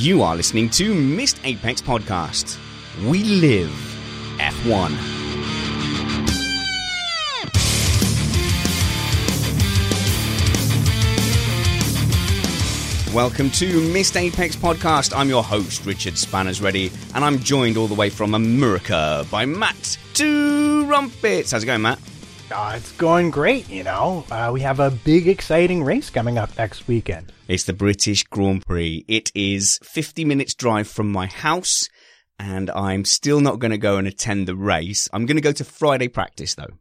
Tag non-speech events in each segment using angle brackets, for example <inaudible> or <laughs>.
You are listening to Missed Apex Podcast. We live F1. Welcome to Missed Apex Podcast. I'm your host, Richard Spanners Ready, and I'm joined all the way from America by Matt Two Rumpets. How's it going, Matt? Uh, it's going great, you know. Uh, we have a big, exciting race coming up next weekend. It's the British Grand Prix. It is 50 minutes drive from my house, and I'm still not going to go and attend the race. I'm going to go to Friday practice, though.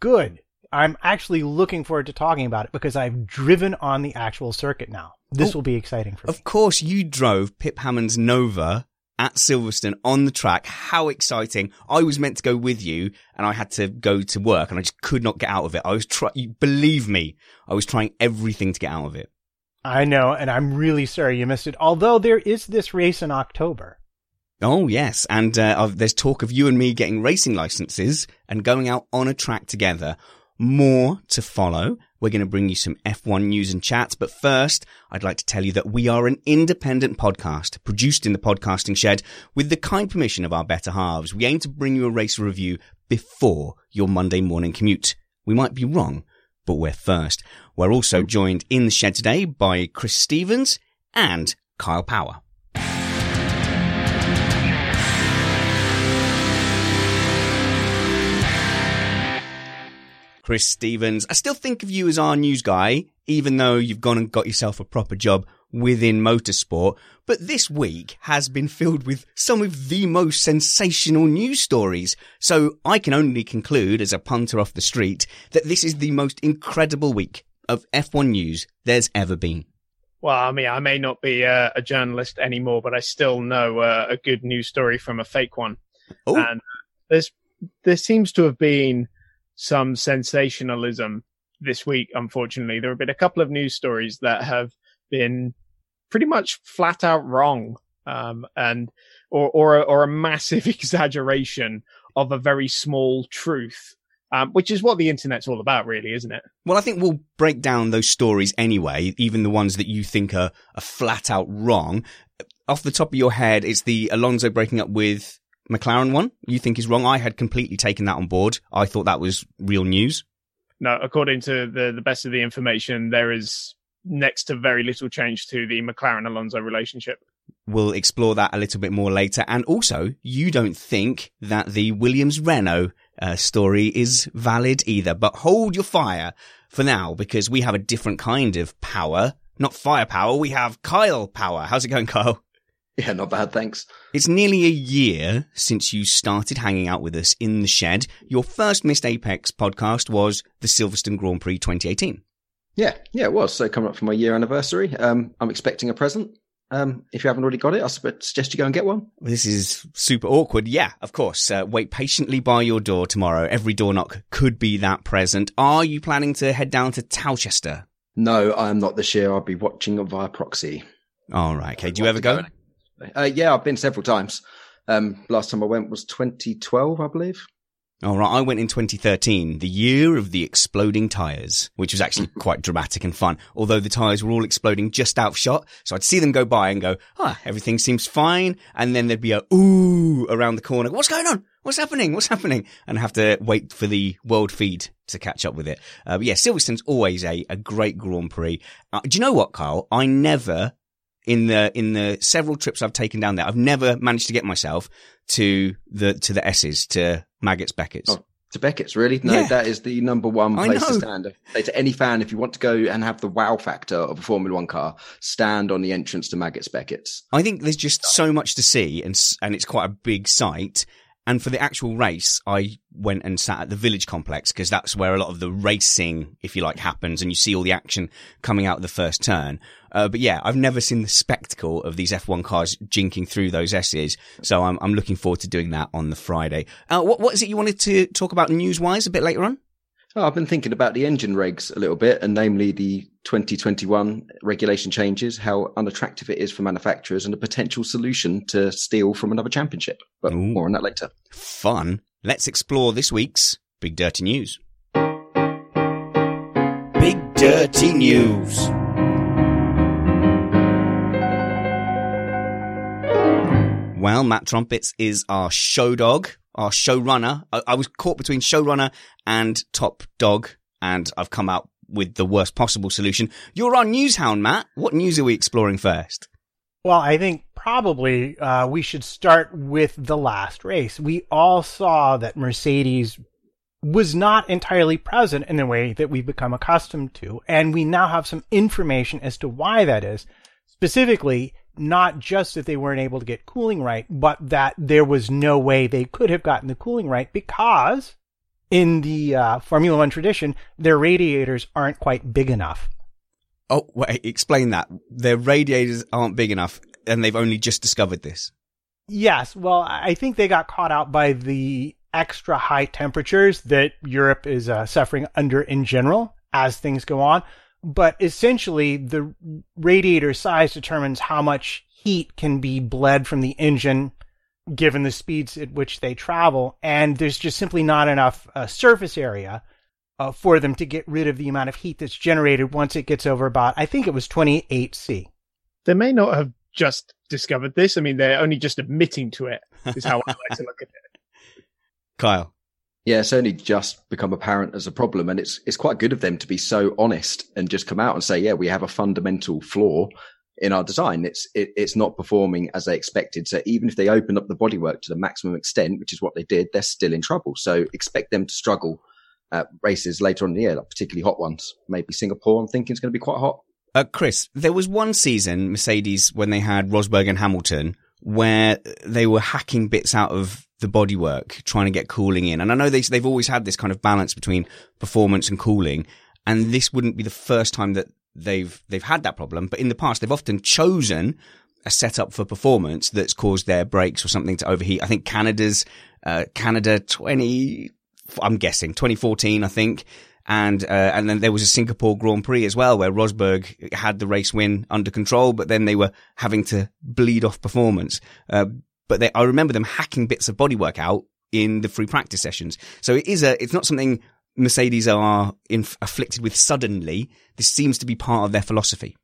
Good. I'm actually looking forward to talking about it because I've driven on the actual circuit now. This Oh, will be exciting for me. Of course, you drove Pip Hammond's Nova at Silverstone on the track. How exciting. I was meant to go with you and I had to go to work and I just could not get out of it. I was trying, believe me, I was trying everything to get out of it. I know, and I'm really sorry you missed it. Although there is this race in October. Oh yes, and uh, there's talk of you and me getting racing licenses and going out on a track together. More to follow. We're going to bring you some F1 news and chats, but first, I'd like to tell you that we are an independent podcast produced in the podcasting shed with the kind permission of our better halves. We aim to bring you a race review before your Monday morning commute. We might be wrong, but we're first. We're also joined in the shed today by Chris Stevens and Kyle Power. Chris Stevens. I still think of you as our news guy, even though you've gone and got yourself a proper job within motorsport. But this week has been filled with some of the most sensational news stories. So I can only conclude as a punter off the street that this is the most incredible week of F1 news there's ever been. Well, I mean, I may not be uh, a journalist anymore, but I still know uh, a good news story from a fake one. Oh, And there's there seems to have been some sensationalism this week. Unfortunately, there have been a couple of news stories that have been pretty much flat out wrong, um, and or or a, or a massive <laughs> exaggeration of a very small truth, um, which is what the internet's all about, really, isn't it? Well, I think we'll break down those stories anyway, even the ones that you think are, are flat out wrong. Off the top of your head, it's the Alonso breaking up with McLaren one you think is wrong. I had completely taken that on board. I thought that was real news. no, according to the, the best of the information, there is next to very little change to the McLaren Alonso relationship. We'll explore that a little bit more later. And also, you don't think that the Williams Renault uh, story is valid either, but hold your fire for now because we have a different kind of power. Not firepower, we have Kyle power. How's it going, Kyle? Yeah, not bad, thanks. It's nearly a year since you started hanging out with us in the shed. Your first Missed Apex podcast was the Silverstone Grand Prix 2018. Yeah, yeah, it was. So coming up for my year anniversary, um, I'm expecting a present. Um, if you haven't already got it, I suggest you go and get one. This is super awkward. Yeah, of course. Uh, wait patiently by your door tomorrow. Every door knock could be that present. Are you planning to head down to Towcester? No, I am not this year. I'll be watching via proxy. All right. Okay. Do you ever go? Uh, yeah, I've been several times. Um, last time I went was 2012, I believe. All right. I went in 2013, the year of the exploding tires, which was actually <laughs> quite dramatic and fun. Although the tires were all exploding just out of shot. So I'd see them go by and go, ah, everything seems fine. And then there'd be a ooh around the corner. What's going on? What's happening? What's happening? And have to wait for the world feed to catch up with it. Uh, but yeah, Silverstone's always a, a great Grand Prix. Uh, do you know what, Kyle? I never in the in the several trips I've taken down there, I've never managed to get myself to the to the S's to Maggotts Beckett's. Oh, to Beckett's, really? No, Yeah. that is the number one place to stand. Say to any fan, if you want to go and have the wow factor of a Formula One car, stand on the entrance to Maggotts Beckett's. I think there's just so much to see, and and it's quite a big site. And for the actual race, I went and sat at the village complex because that's where a lot of the racing, if you like, happens, and you see all the action coming out of the first turn. Uh, but yeah, I've never seen the spectacle of these F1 cars jinking through those S's, so I'm I'm looking forward to doing that on the Friday. Uh, what what is it you wanted to talk about news wise a bit later on? Oh, I've been thinking about the engine regs a little bit, and namely the 2021 regulation changes, how unattractive it is for manufacturers, and a potential solution to steal from another championship. But Ooh. more on that later. Fun. Let's explore this week's Big Dirty News. Big Dirty News. Well, Matt Trumpets is our show dog, our showrunner. I, I was caught between showrunner and top dog, and I've come out with the worst possible solution. You're our news hound, Matt. What news are we exploring first? Well, I think probably uh, we should start with the last race. We all saw that Mercedes was not entirely present in the way that we've become accustomed to, and we now have some information as to why that is. Specifically, not just that they weren't able to get cooling right, but that there was no way they could have gotten the cooling right because in the uh, Formula One tradition, their radiators aren't quite big enough. Oh, wait, explain that. Their radiators aren't big enough, and they've only just discovered this. Yes, well, I think they got caught out by the extra high temperatures that Europe is uh, suffering under in general as things go on. But essentially, the radiator size determines how much heat can be bled from the engine given the speeds at which they travel. And there's just simply not enough uh, surface area uh, for them to get rid of the amount of heat that's generated once it gets over about, I think it was 28C. They may not have just discovered this. I mean, they're only just admitting to it, is how I like to look at it. <laughs> Kyle. Yeah, it's only just become apparent as a problem, and it's it's quite good of them to be so honest and just come out and say, yeah, we have a fundamental flaw in our design. It's it, it's not performing as they expected. So even if they open up the bodywork to the maximum extent, which is what they did, they're still in trouble. So expect them to struggle at races later on in the year, like particularly hot ones. Maybe Singapore, I'm thinking is going to be quite hot. Uh, Chris, there was one season, Mercedes, when they had Rosberg and Hamilton, where they were hacking bits out of the bodywork, trying to get cooling in. And I know they, they've always had this kind of balance between performance and cooling. And this wouldn't be the first time that they've, they've had that problem. But in the past, they've often chosen a setup for performance that's caused their brakes or something to overheat. I think Canada's, uh, Canada 20, I'm guessing 2014, I think. And, uh, and then there was a Singapore Grand Prix as well, where Rosberg had the race win under control, but then they were having to bleed off performance. Uh, but they, I remember them hacking bits of bodywork out in the free practice sessions. So it is a, it's not something Mercedes are inf- afflicted with suddenly. This seems to be part of their philosophy.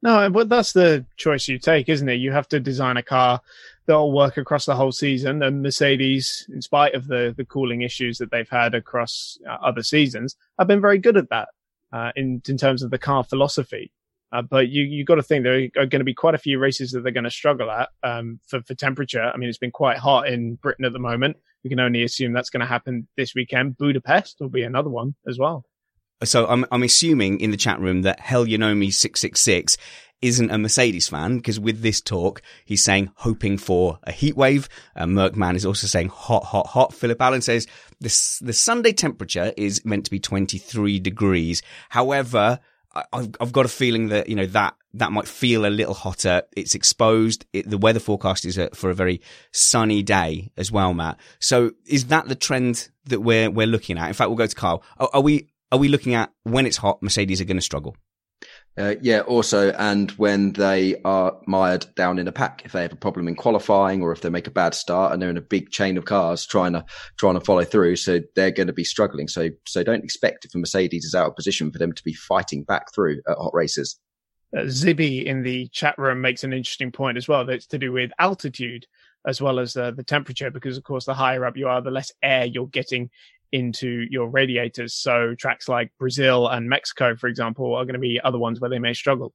No, but that's the choice you take, isn't it? You have to design a car that'll work across the whole season. And Mercedes, in spite of the, the cooling issues that they've had across uh, other seasons, have been very good at that uh, in, in terms of the car philosophy. Uh, but you you got to think there are going to be quite a few races that they're going to struggle at um, for for temperature. I mean, it's been quite hot in Britain at the moment. We can only assume that's going to happen this weekend. Budapest will be another one as well. So I'm, I'm assuming in the chat room that Hell Yonomi 666 isn't a Mercedes fan because with this talk, he's saying hoping for a heat wave. Uh, Merckman is also saying hot, hot, hot. Philip Allen says this, the Sunday temperature is meant to be 23 degrees. However, I've, I've got a feeling that, you know, that that might feel a little hotter. It's exposed. It, the weather forecast is a, for a very sunny day as well, Matt. So is that the trend that we're we're looking at? In fact, we'll go to Kyle. Are, are we are we looking at when it's hot, Mercedes are going to struggle? Uh, yeah, also, and when they are mired down in a pack, if they have a problem in qualifying or if they make a bad start and they're in a big chain of cars trying to trying to follow through, so they're going to be struggling. So, so don't expect if a Mercedes is out of position for them to be fighting back through at hot races. Uh, Zibby in the chat room makes an interesting point as well. That's to do with altitude as well as uh, the temperature, because of course, the higher up you are, the less air you're getting into your radiators. So tracks like Brazil and Mexico, for example, are going to be other ones where they may struggle.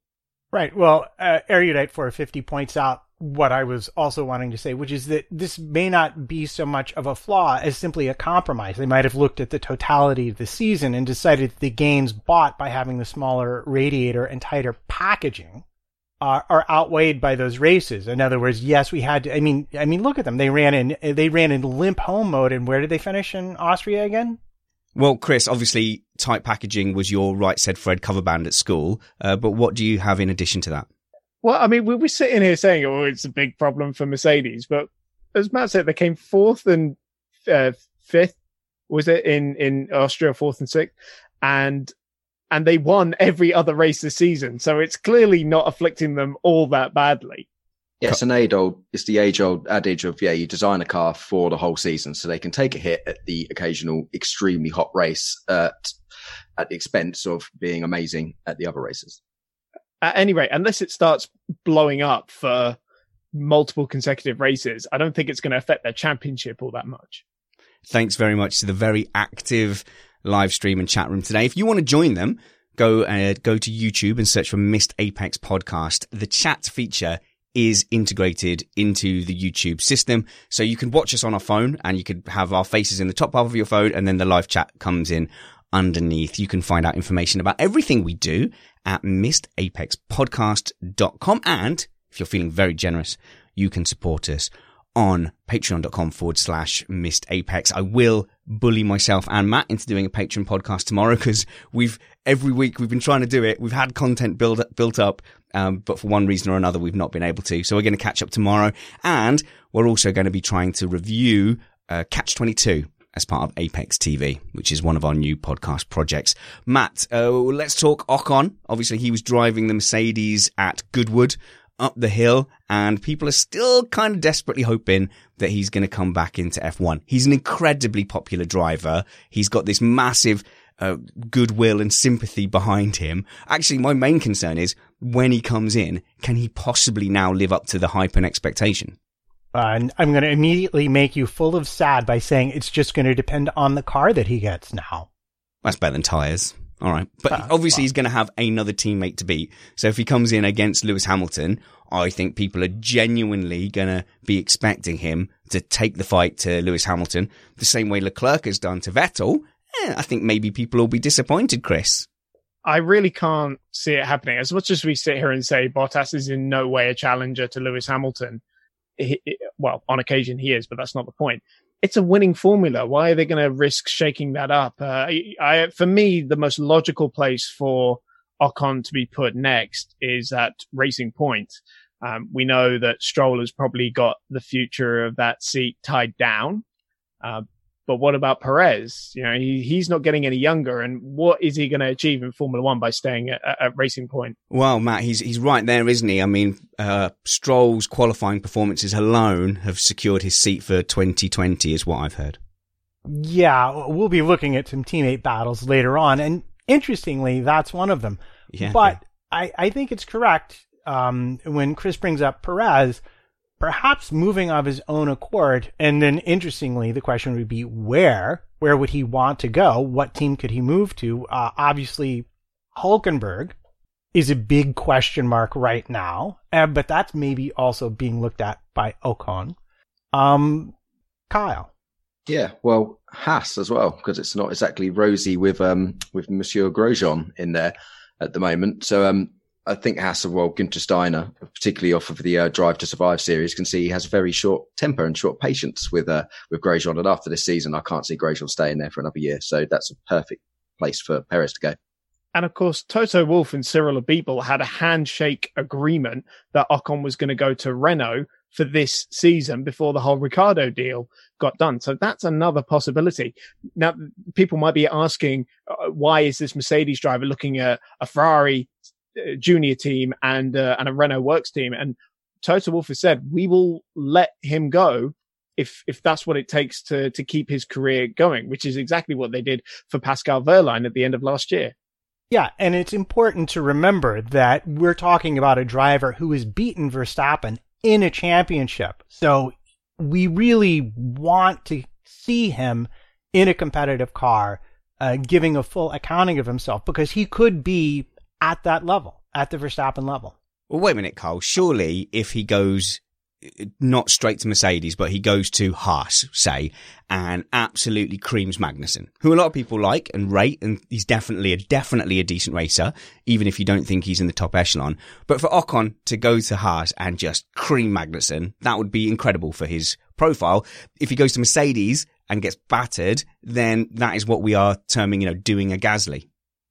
Right. Well, uh, Erudite 450 points out what I was also wanting to say, which is that this may not be so much of a flaw as simply a compromise. They might have looked at the totality of the season and decided the gains bought by having the smaller radiator and tighter packaging are, are outweighed by those races. In other words, yes, we had to, I mean, I mean, look at them. They ran in, they ran in limp home mode. And where did they finish in Austria again? Well, Chris, obviously tight packaging was your right said Fred cover band at school. Uh, but what do you have in addition to that? Well, I mean, we're sitting here saying, oh, it's a big problem for Mercedes, but as Matt said, they came fourth and uh, fifth, was it in, in Austria, fourth and sixth? And and they won every other race this season. So it's clearly not afflicting them all that badly. Yeah, it's an age old. It's the age old adage of yeah, you design a car for the whole season, so they can take a hit at the occasional extremely hot race at at the expense of being amazing at the other races. At any rate, unless it starts blowing up for multiple consecutive races, I don't think it's going to affect their championship all that much. Thanks very much to the very active live stream and chat room today. If you want to join them, go uh, go to YouTube and search for Missed Apex Podcast. The chat feature is integrated into the YouTube system. So you can watch us on our phone and you could have our faces in the top half of your phone and then the live chat comes in underneath. You can find out information about everything we do at missedapexpodcast.com. And if you're feeling very generous, you can support us on patreon.com forward slash missed apex. I will bully myself and Matt into doing a Patreon podcast tomorrow because we've every week we've been trying to do it. We've had content build built up, um, but for one reason or another, we've not been able to. So we're going to catch up tomorrow, and we're also going to be trying to review uh, Catch Twenty Two as part of Apex TV, which is one of our new podcast projects. Matt, uh, let's talk Ocon. Obviously, he was driving the Mercedes at Goodwood up the hill and people are still kind of desperately hoping that he's going to come back into F1. He's an incredibly popular driver. He's got this massive uh, goodwill and sympathy behind him. Actually, my main concern is when he comes in, can he possibly now live up to the hype and expectation? Uh, and I'm going to immediately make you full of sad by saying it's just going to depend on the car that he gets now. That's better than tires. All right. But obviously he's going to have another teammate to beat. So if he comes in against Lewis Hamilton, I think people are genuinely going to be expecting him to take the fight to Lewis Hamilton the same way Leclerc has done to Vettel. Eh, I think maybe people will be disappointed, Chris. I really can't see it happening. As much as we sit here and say Bottas is in no way a challenger to Lewis Hamilton, he, well, on occasion he is, but that's not the point it's a winning formula. Why are they going to risk shaking that up? Uh, I, I, for me, the most logical place for Ocon to be put next is at Racing Point. Um, we know that Stroll has probably got the future of that seat tied down. Uh, but what about Perez? You know, he, he's not getting any younger. And what is he going to achieve in Formula One by staying at, at, Racing Point? Well, Matt, he's, he's right there, isn't he? I mean, uh, Stroll's qualifying performances alone have secured his seat for 2020 is what I've heard. Yeah, we'll be looking at some teammate battles later on. And interestingly, that's one of them. Yeah, but yeah. I, I think it's correct. Um, when Chris brings up Perez, perhaps moving of his own accord. And then interestingly, the question would be where? Where would he want to go? What team could he move to? Uh, obviously, Hulkenberg is a big question mark right now, uh, but that's maybe also being looked at by Ocon. Um, Kyle. Yeah, well, Haas as well, because it's not exactly rosy with um with Monsieur Grosjean in there at the moment. So um I think well, Günther Steiner, particularly off of the uh, Drive to Survive series, can see he has a very short temper and short patience with uh, with Grosjean. And after this season, I can't see Grosjean staying there for another year. So that's a perfect place for Perez to go. And of course, Toto Wolff and Cyril Abiteboul had a handshake agreement that Ocon was going to go to Renault for this season before the whole Ricciardo deal got done. So that's another possibility. Now, people might be asking, uh, why is this Mercedes driver looking at a Ferrari junior team and, uh, and a Renault works team? And Toto Wolff has said, we will let him go if if that's what it takes to to keep his career going, which is exactly what they did for Pascal Wehrlein at the end of last year. Yeah, and it's important to remember that we're talking about a driver who has beaten Verstappen in a championship. So we really want to see him in a competitive car, uh, giving a full accounting of himself because he could be at that level, at the Verstappen level. Well, wait a minute, Carl. Surely if he goes not straight to Mercedes, but he goes to Haas, say, and absolutely creams Magnussen, who a lot of people like and rate, and he's definitely a definitely a decent racer, even if you don't think he's in the top echelon. But for Ocon to go to Haas and just cream Magnussen, that would be incredible for his profile. If he goes to Mercedes and gets battered, then that is what we are terming, you know, doing a Gasly.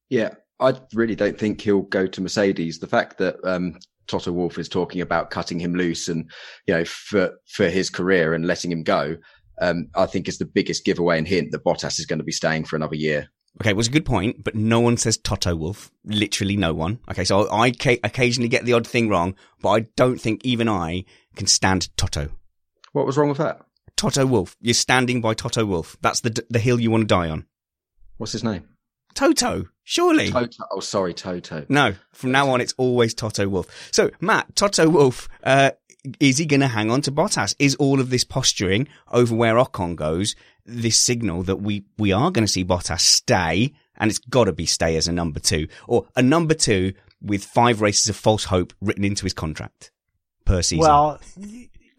Yeah, I really don't think he'll go to Mercedes. The fact that um, Toto Wolff is talking about cutting him loose and, you know, for, for his career and letting him go, um, I think is the biggest giveaway and hint that Bottas is going to be staying for another year. Okay, it was a good point, but no one says Toto Wolf. Literally no one. Okay, so I ca- occasionally get the odd thing wrong, but I don't think even I can stand Toto. What was wrong with that? Toto Wolf. You're standing by Toto Wolf. That's the the hill you want to die on. What's his name? Toto, surely. Toto. Oh, sorry, Toto. No, from now on it's always Toto Wolf. So, Matt, Toto Wolf, uh, is he going to hang on to Bottas? Is all of this posturing over where Ocon goes this signal that we, we are going to see Bottas stay and it's got to be stay as a number two or a number two with five races of false hope written into his contract per season? Well,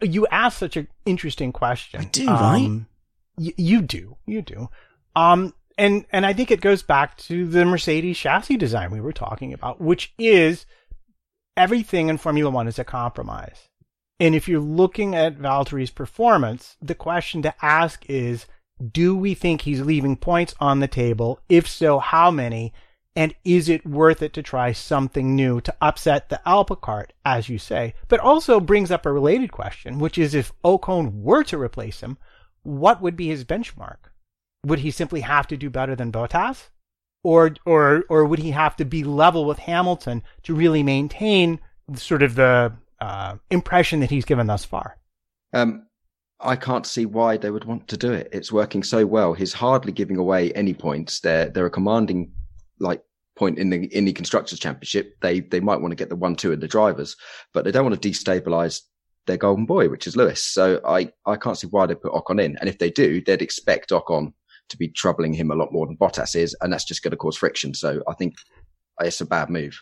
you ask such an interesting question. I do, right? Um, y- you do. You do. Um, and and I think it goes back to the Mercedes chassis design we were talking about, which is everything in Formula One is a compromise. And if you're looking at Valtteri's performance, the question to ask is, do we think he's leaving points on the table? If so, how many? And is it worth it to try something new to upset the Alpha cart, as you say? But also brings up a related question, which is if Ocon were to replace him, what would be his benchmark? Would he simply have to do better than Bottas? Or, or, or would he have to be level with Hamilton to really maintain sort of the uh, impression that he's given thus far? Um, I can't see why they would want to do it. It's working so well. He's hardly giving away any points. They're they're a commanding like point in the in the constructors championship. They they might want to get the one two in the drivers, but they don't want to destabilize their golden boy, which is Lewis. So I I can't see why they put Ocon in. And if they do, they'd expect Ocon to be troubling him a lot more than Bottas is, and that's just going to cause friction. So I think it's a bad move.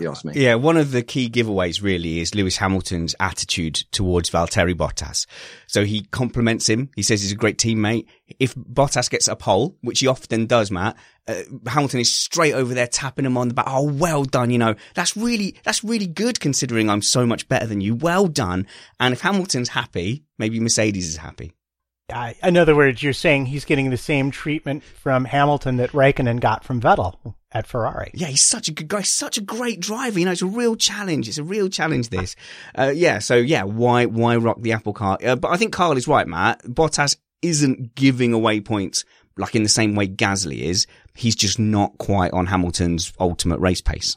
You ask me. Yeah, one of the key giveaways really is Lewis Hamilton's attitude towards Valtteri Bottas. So he compliments him. He says he's a great teammate. If Bottas gets a pole, which he often does, Matt, uh, Hamilton is straight over there tapping him on the back. Oh, well done. You know, that's really, that's really good considering I'm so much better than you. Well done. And if Hamilton's happy, maybe Mercedes is happy. Uh, in other words, you're saying he's getting the same treatment from Hamilton that Raikkonen got from Vettel at Ferrari. Yeah, he's such a good guy, such a great driver. You know, it's a real challenge. It's a real challenge. This, <laughs> uh, yeah. So yeah, why why rock the apple cart? Uh, but I think Carl is right, Matt. Bottas isn't giving away points like in the same way Gasly is. He's just not quite on Hamilton's ultimate race pace.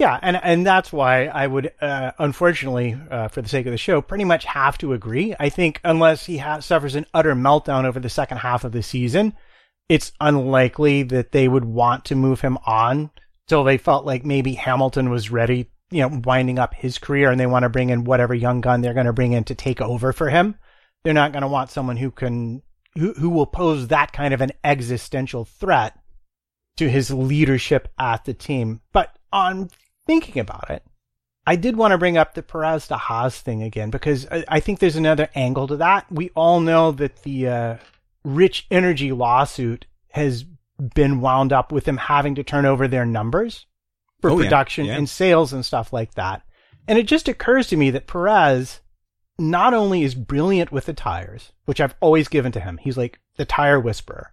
Yeah, and and that's why I would, uh, unfortunately, uh, for the sake of the show, pretty much have to agree. I think unless he ha- suffers an utter meltdown over the second half of the season, it's unlikely that they would want to move him on till they felt like maybe Hamilton was ready, you know, winding up his career, and they want to bring in whatever young gun they're going to bring in to take over for him. They're not going to want someone who can who who will pose that kind of an existential threat to his leadership at the team. But on thinking about it, I did want to bring up the Perez to Haas thing again because I, I, think there's another angle to that. We all know that the uh, Rich Energy lawsuit has been wound up with them having to turn over their numbers for oh, production yeah. Yeah. and sales and stuff like that. And it just occurs to me that Perez not only is brilliant with the tires, which I've always given to him, he's like the tire whisperer,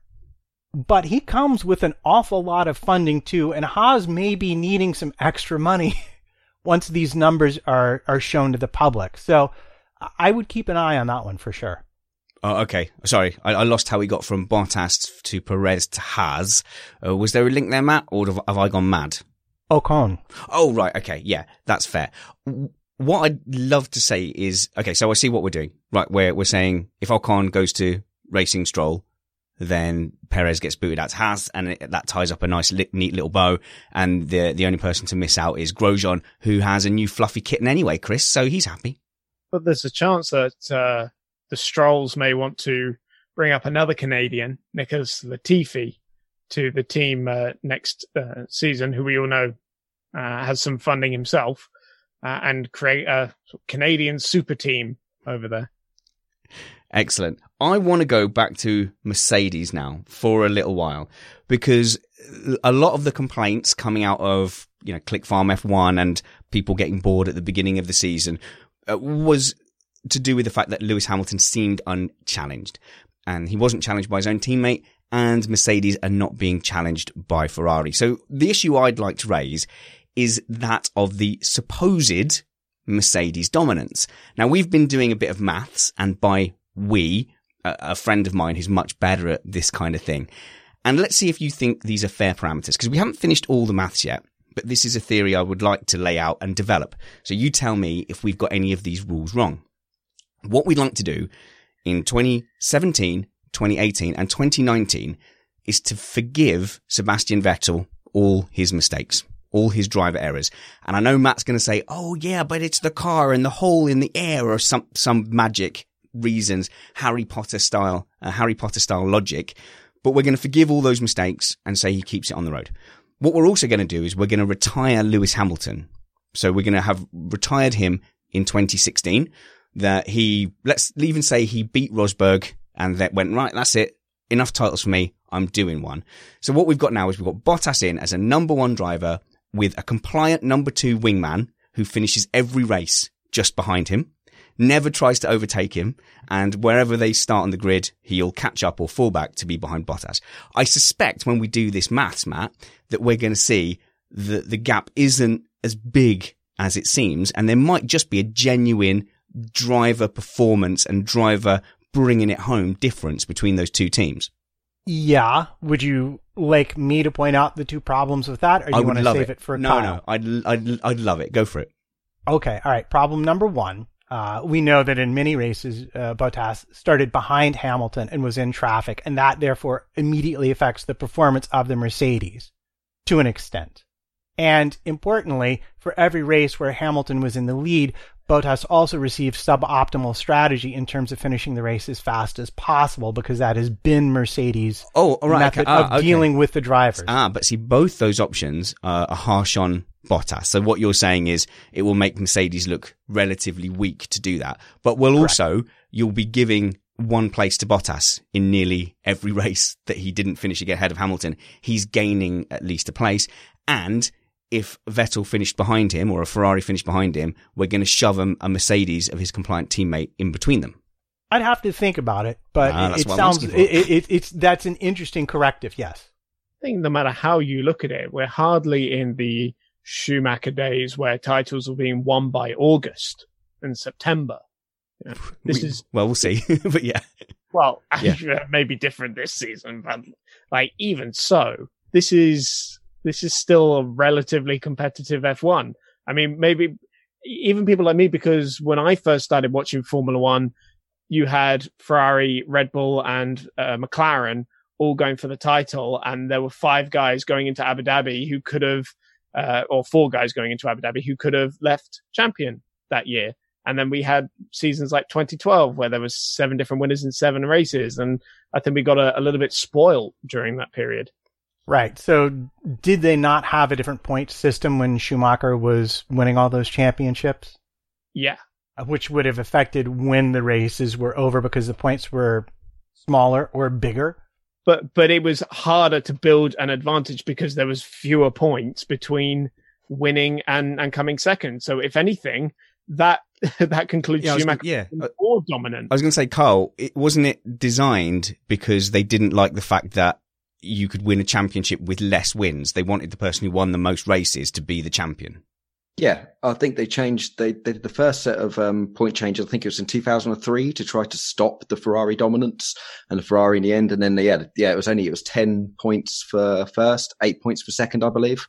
but he comes with an awful lot of funding too, and Haas may be needing some extra money <laughs> once these numbers are, are shown to the public. So I would keep an eye on that one for sure. Oh, okay. Sorry, I, I, lost how we got from Bottas to Perez to Haas. Uh, was there a link there, Matt, or have, have I gone mad? Ocon. Oh, right. Okay. Yeah, that's fair. What I'd love to say is, okay, so I see what we're doing. Right. We're, we're saying if Ocon goes to Racing Stroll, then Perez gets booted out to Haas and it, that ties up a nice, li- neat little bow. And the, the only person to miss out is Grosjean, who has a new fluffy kitten anyway, Chris. So he's happy. But there's a chance that, uh, the Strolls may want to bring up another Canadian, Nicholas Latifi, to the team uh, next uh, season, who we all know uh, has some funding himself, uh, and create a Canadian super team over there. Excellent. I want to go back to Mercedes now for a little while because a lot of the complaints coming out of, you know, Click Farm F1 and people getting bored at the beginning of the season uh, was to do with the fact that Lewis Hamilton seemed unchallenged and he wasn't challenged by his own teammate and Mercedes are not being challenged by Ferrari. So the issue I'd like to raise is that of the supposed Mercedes dominance. Now we've been doing a bit of maths and by we, a, friend of mine who's much better at this kind of thing. And let's see if you think these are fair parameters because we haven't finished all the maths yet, but this is a theory I would like to lay out and develop. So you tell me if we've got any of these rules wrong. What we'd like to do in 2017, 2018 and 2019 is to forgive Sebastian Vettel all his mistakes, all his driver errors. And I know Matt's going to say, Oh yeah, but it's the car and the hole in the air or some, some magic reasons, Harry Potter style, uh, Harry Potter style logic. But we're going to forgive all those mistakes and say he keeps it on the road. What we're also going to do is we're going to retire Lewis Hamilton. So we're going to have retired him in 2016 that he, let's even say he beat Rosberg and that went, right, that's it. Enough titles for me. I'm doing one. So what we've got now is we've got Bottas in as a number one driver with a compliant number two wingman who finishes every race just behind him, never tries to overtake him, and wherever they start on the grid, he'll catch up or fall back to be behind Bottas. I suspect when we do this maths, Matt, that we're going to see that the gap isn't as big as it seems, and there might just be a genuine driver performance and driver bringing it home difference between those two teams. Yeah. Would you like me to point out the two problems with that, or do you want to save it, it for no, Kyle? No, I'd, I'd, I'd love it. Go for it. Okay. All right. Problem number one. Uh, we know that in many races, uh, Bottas started behind Hamilton and was in traffic, and that therefore immediately affects the performance of the Mercedes to an extent. And importantly, for every race where Hamilton was in the lead, Bottas also received suboptimal strategy in terms of finishing the race as fast as possible because that has been Mercedes' oh, right, method okay. ah, of dealing with the drivers. Ah, but see, both those options are harsh on Bottas. So what you're saying is it will make Mercedes look relatively weak to do that, but will also you'll be giving one place to Bottas in nearly every <laughs> race that he didn't finish ahead of Hamilton. He's gaining at least a place and if Vettel finished behind him or a Ferrari finished behind him, we're going to shove a, a Mercedes of his compliant teammate in between them. I'd have to think about it, but ah, it, it sounds it, it, it's that's an interesting corrective. Yes, I think no matter how you look at it, we're hardly in the Schumacher days where titles were being won by August and September. You know, this we, is well, we'll see, <laughs> but yeah. Well, <laughs> yeah. maybe different this season, but like even so, this is this is still a relatively competitive F1. I mean, maybe even people like me, because when I first started watching Formula One, you had Ferrari, Red Bull, and uh, McLaren all going for the title, and there were five guys going into Abu Dhabi who could have, uh, or four guys going into Abu Dhabi who could have left champion that year. And then we had seasons like 2012 where there was seven different winners in seven races, and I think we got a, a little bit spoiled during that period. Right. So did they not have a different point system when Schumacher was winning all those championships? Yeah. Uh, which would have affected when the races were over because the points were smaller or bigger. But but it was harder to build an advantage because there was fewer points between winning and, and coming second. So if anything, that <laughs> that concludes yeah, Schumacher yeah. Uh, more dominant. I was going to say, Carl, it wasn't it designed because they didn't like the fact that you could win a championship with less wins. They wanted the person who won the most races to be the champion. Yeah, I think they changed. They, they did the first set of um, point changes. I think it was in 2003 to try to stop the Ferrari dominance, and the Ferrari in the end. And then they had, yeah, it was only it was 10 points for first, eight points for second, I believe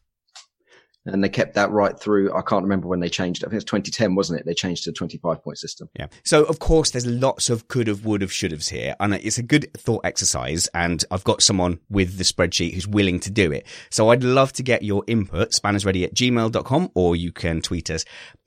and they kept that right through. I can't remember when they changed it. I think it was 2010, wasn't it? They changed to a 25 point system. Yeah. So of course, there's lots of could have, would have, should have's here, and it's a good thought exercise. And I've got someone with the spreadsheet who's willing to do it. So I'd love to get your input. Spannersready at gmail.com, or you can tweet us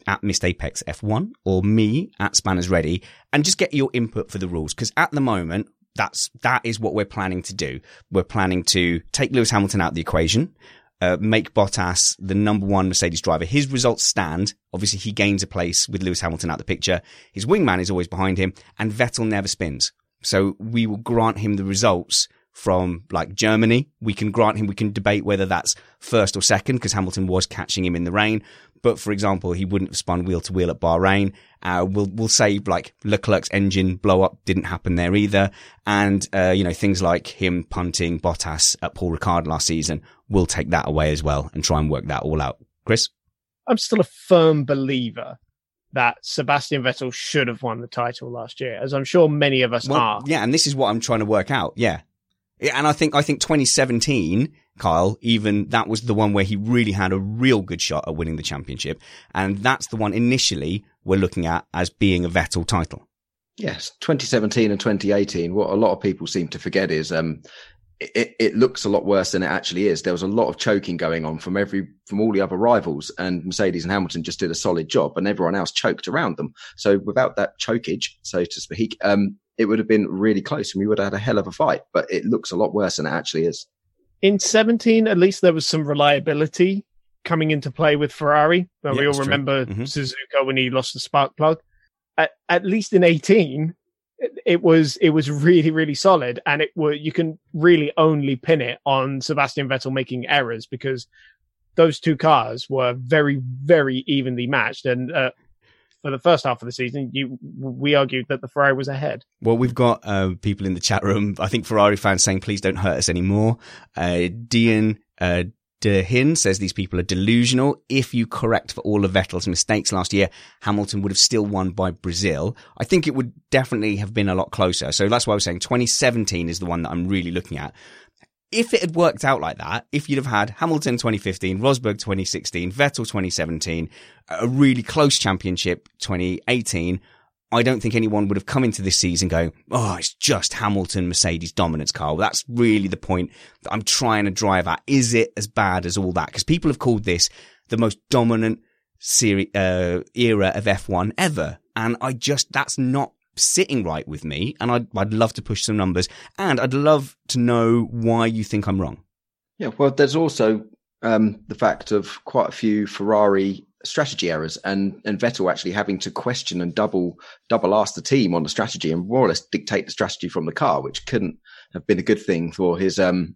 at Missed Apex F1 or me at Spannersready and just get your input for the rules. Cause at the moment, that's, that is what we're planning to do. We're planning to take Lewis Hamilton out of the equation uh, make Bottas the number one Mercedes driver. His results stand. Obviously, he gains a place with Lewis Hamilton out the picture. His wingman is always behind him, and Vettel never spins. So we will grant him the results from like Germany. We can grant him, we can debate whether that's first or second because Hamilton was catching him in the rain. But for example, he wouldn't have spun wheel to wheel at Bahrain. Uh, we'll, we'll say like Leclerc's engine blow up didn't happen there either. And, uh, you know, things like him punting Bottas at Paul Ricard last season, we'll take that away as well and try and work that all out. Chris? I'm still a firm believer that Sebastian Vettel should have won the title last year, as I'm sure many of us well, are. Yeah. And this is what I'm trying to work out. Yeah. And I think, I think 2017 Kyle, even that was the one where he really had a real good shot at winning the championship. And that's the one initially we're looking at as being a Vettel title. Yes, 2017 and 2018. What a lot of people seem to forget is um, it, it, looks a lot worse than it actually is. There was a lot of choking going on from every from all the other rivals, and Mercedes and Hamilton just did a solid job, and everyone else choked around them. So without that chokage, so to speak, um, it would have been really close, and we would have had a hell of a fight. But it looks a lot worse than it actually is in 17, at least there was some reliability coming into play with Ferrari. Well, yeah, we all remember mm-hmm. Suzuka when he lost the spark plug. At, at least in 18, it, was it was really really solid, and it were you can really only pin it on Sebastian Vettel making errors because those two cars were very very evenly matched, and uh, for the first half of the season, you we argued that the Ferrari was ahead. Well, we've got uh, people in the chat room. I think Ferrari fans saying, "Please don't hurt us anymore." Uh, Dean uh, Dehin says these people are delusional. If you correct for all of Vettel's mistakes last year, Hamilton would have still won by Brazil. I think it would definitely have been a lot closer. So that's why I was saying 2017 is the one that I'm really looking at if it had worked out like that, if you'd have had Hamilton 2015, Rosberg 2016, Vettel 2017, a really close championship 2018, I don't think anyone would have come into this season going, oh, it's just Hamilton Mercedes dominance, Carl. That's really the point that I'm trying to drive at. Is it as bad as all that? Because people have called this the most dominant uh, era of F1 ever. And I just, that's not sitting right with me, and I'd, I'd love to push some numbers, and I'd love to know why you think I'm wrong. Yeah, well, there's also um, the fact of quite a few Ferrari strategy errors and and Vettel actually having to question and double double ask the team on the strategy and more or less dictate the strategy from the car, which couldn't have been a good thing for his um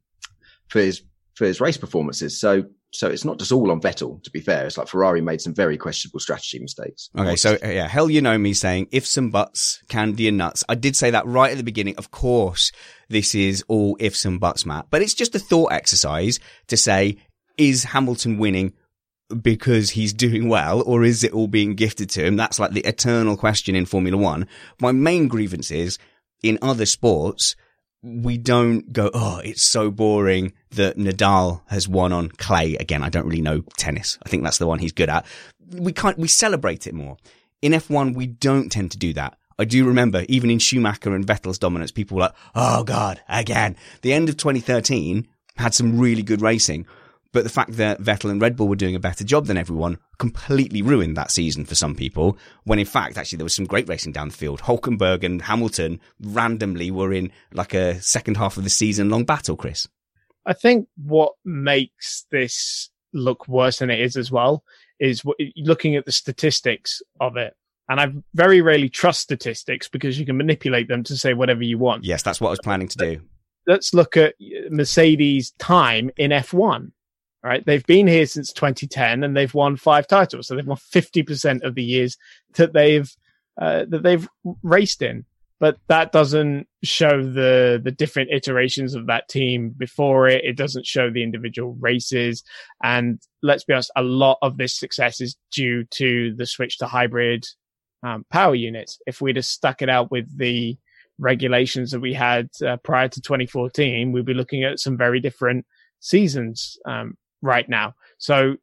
for his for his race performances. So so it's not just all on Vettel, to be fair. It's like Ferrari made some very questionable strategy mistakes. Okay, so uh, yeah, hell, you know me saying ifs and buts, candy and nuts. I did say that right at the beginning. Of course, this is all ifs and buts, Matt, but it's just a thought exercise to say, is Hamilton winning because he's doing well or is it all being gifted to him? That's like the eternal question in Formula One. My main grievance is in other sports, we don't go, oh, it's so boring that Nadal has won on clay again. I don't really know tennis. I think that's the one he's good at. We can't, we celebrate it more. In F1, we don't tend to do that. I do remember even in Schumacher and Vettel's dominance, people were like, oh God, again. The end of 2013 had some really good racing. But the fact that Vettel and Red Bull were doing a better job than everyone completely ruined that season for some people. When in fact, actually, there was some great racing down the field. Hulkenberg and Hamilton randomly were in like a second half of the season long battle, Chris. I think what makes this look worse than it is as well is looking at the statistics of it. And I very rarely trust statistics because you can manipulate them to say whatever you want. Yes, that's what I was planning to do. Let's look at Mercedes' time in F1 right? They've been here since 2010 and they've won five titles. So they've won 50% of the years that they've, uh, that they've raced in. but that doesn't show the the different iterations of that team before it. It doesn't show the individual races, and let's be honest, a lot of this success is due to the switch to hybrid um, power units. If we'd have stuck it out with the regulations that we had uh, prior to 2014, we'd be looking at some very different seasons um, right now. So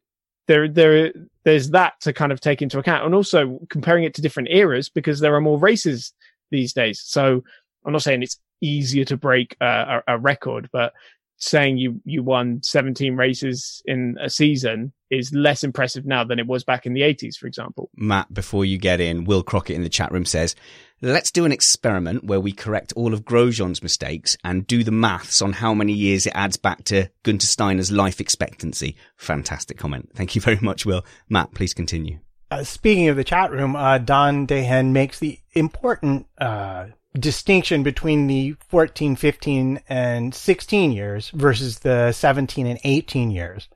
there, there, there's that to kind of take into account, and also comparing it to different eras because there are more races these days. So I'm not saying it's easier to break a, a, record, but saying you you won 17 races in a season is less impressive now than it was back in the 80s, for example. Matt, before you get in, Will Crockett in the chat room says, let's do an experiment where we correct all of Grosjean's mistakes and do the maths on how many years it adds back to Gunter Steiner's life expectancy. Fantastic comment. Thank you very much, Will. Matt, please continue. Uh, speaking of the chat room, uh, Don Dehen makes the important uh, distinction between the 14, 15, and 16 years versus the 17 and 18 years,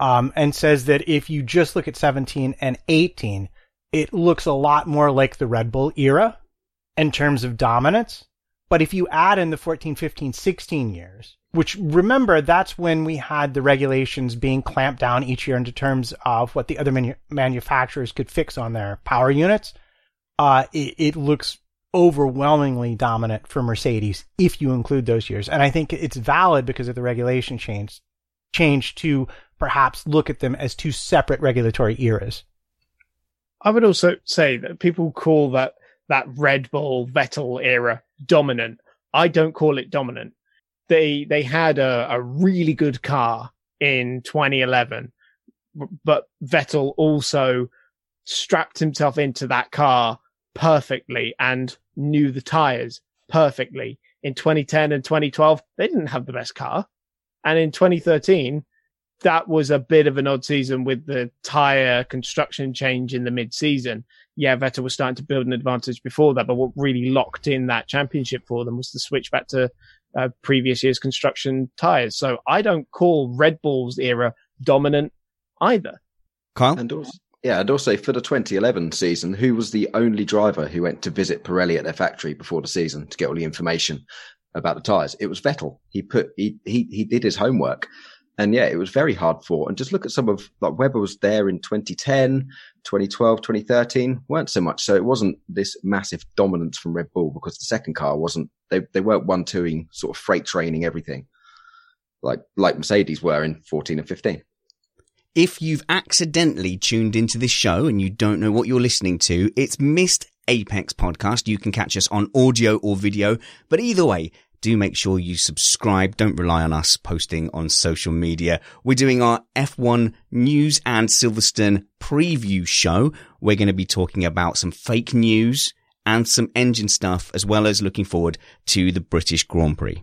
um, and says that if you just look at 17 and 18, it looks a lot more like the Red Bull era in terms of dominance. But if you add in the 14, 15, 16 years, which remember that's when we had the regulations being clamped down each year into terms of what the other manu- manufacturers could fix on their power units. Uh, it, it, looks overwhelmingly dominant for Mercedes if you include those years. And I think it's valid because of the regulation change, change to perhaps look at them as two separate regulatory eras. I would also say that people call that, that Red Bull Vettel era dominant. I don't call it dominant they they had a, a really good car in 2011, but Vettel also strapped himself into that car perfectly and knew the tires perfectly. In 2010 and 2012, they didn't have the best car. And in 2013, that was a bit of an odd season with the tire construction change in the mid season. Yeah, Vettel was starting to build an advantage before that, but what really locked in that championship for them was the switch back to uh, previous year's construction tires. So I don't call Red Bull's era dominant either. Kyle? And also, yeah, and also for the 2011 season, who was the only driver who went to visit Pirelli at their factory before the season to get all the information about the tires? It was Vettel. He put, he, he, he did his homework. And yeah, it was very hard fought. And just look at some of like Webber was there in 2010, 2012, 2013, weren't so much. So it wasn't this massive dominance from Red Bull because the second car wasn't, they, they weren't one twoing sort of freight training everything like, like Mercedes were in 14 and 15. If you've accidentally tuned into this show and you don't know what you're listening to, it's missed Apex podcast. You can catch us on audio or video, but either way, do make sure you subscribe. Don't rely on us posting on social media. We're doing our F1 news and Silverstone preview show. We're going to be talking about some fake news and some engine stuff, as well as looking forward to the British Grand Prix.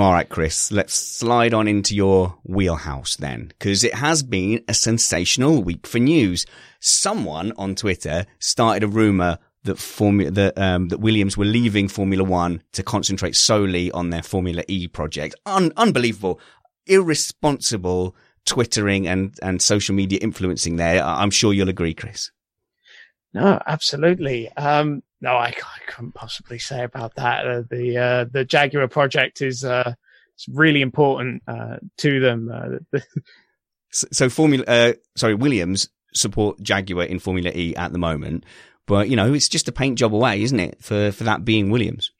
All right, Chris, let's slide on into your wheelhouse then, because it has been a sensational week for news. Someone on Twitter started a rumor that Formula that um, that Williams were leaving Formula One to concentrate solely on their Formula E project. Un- unbelievable, irresponsible twittering and and social media influencing. There, I'm sure you'll agree, Chris. No, absolutely. Um, no, I, I, couldn't possibly say about that. Uh, the uh, the Jaguar project is uh, it's really important uh, to them. Uh, so, <laughs> so, Formula, uh, sorry, Williams support Jaguar in Formula E at the moment, but you know it's just a paint job away, isn't it? For for that being Williams.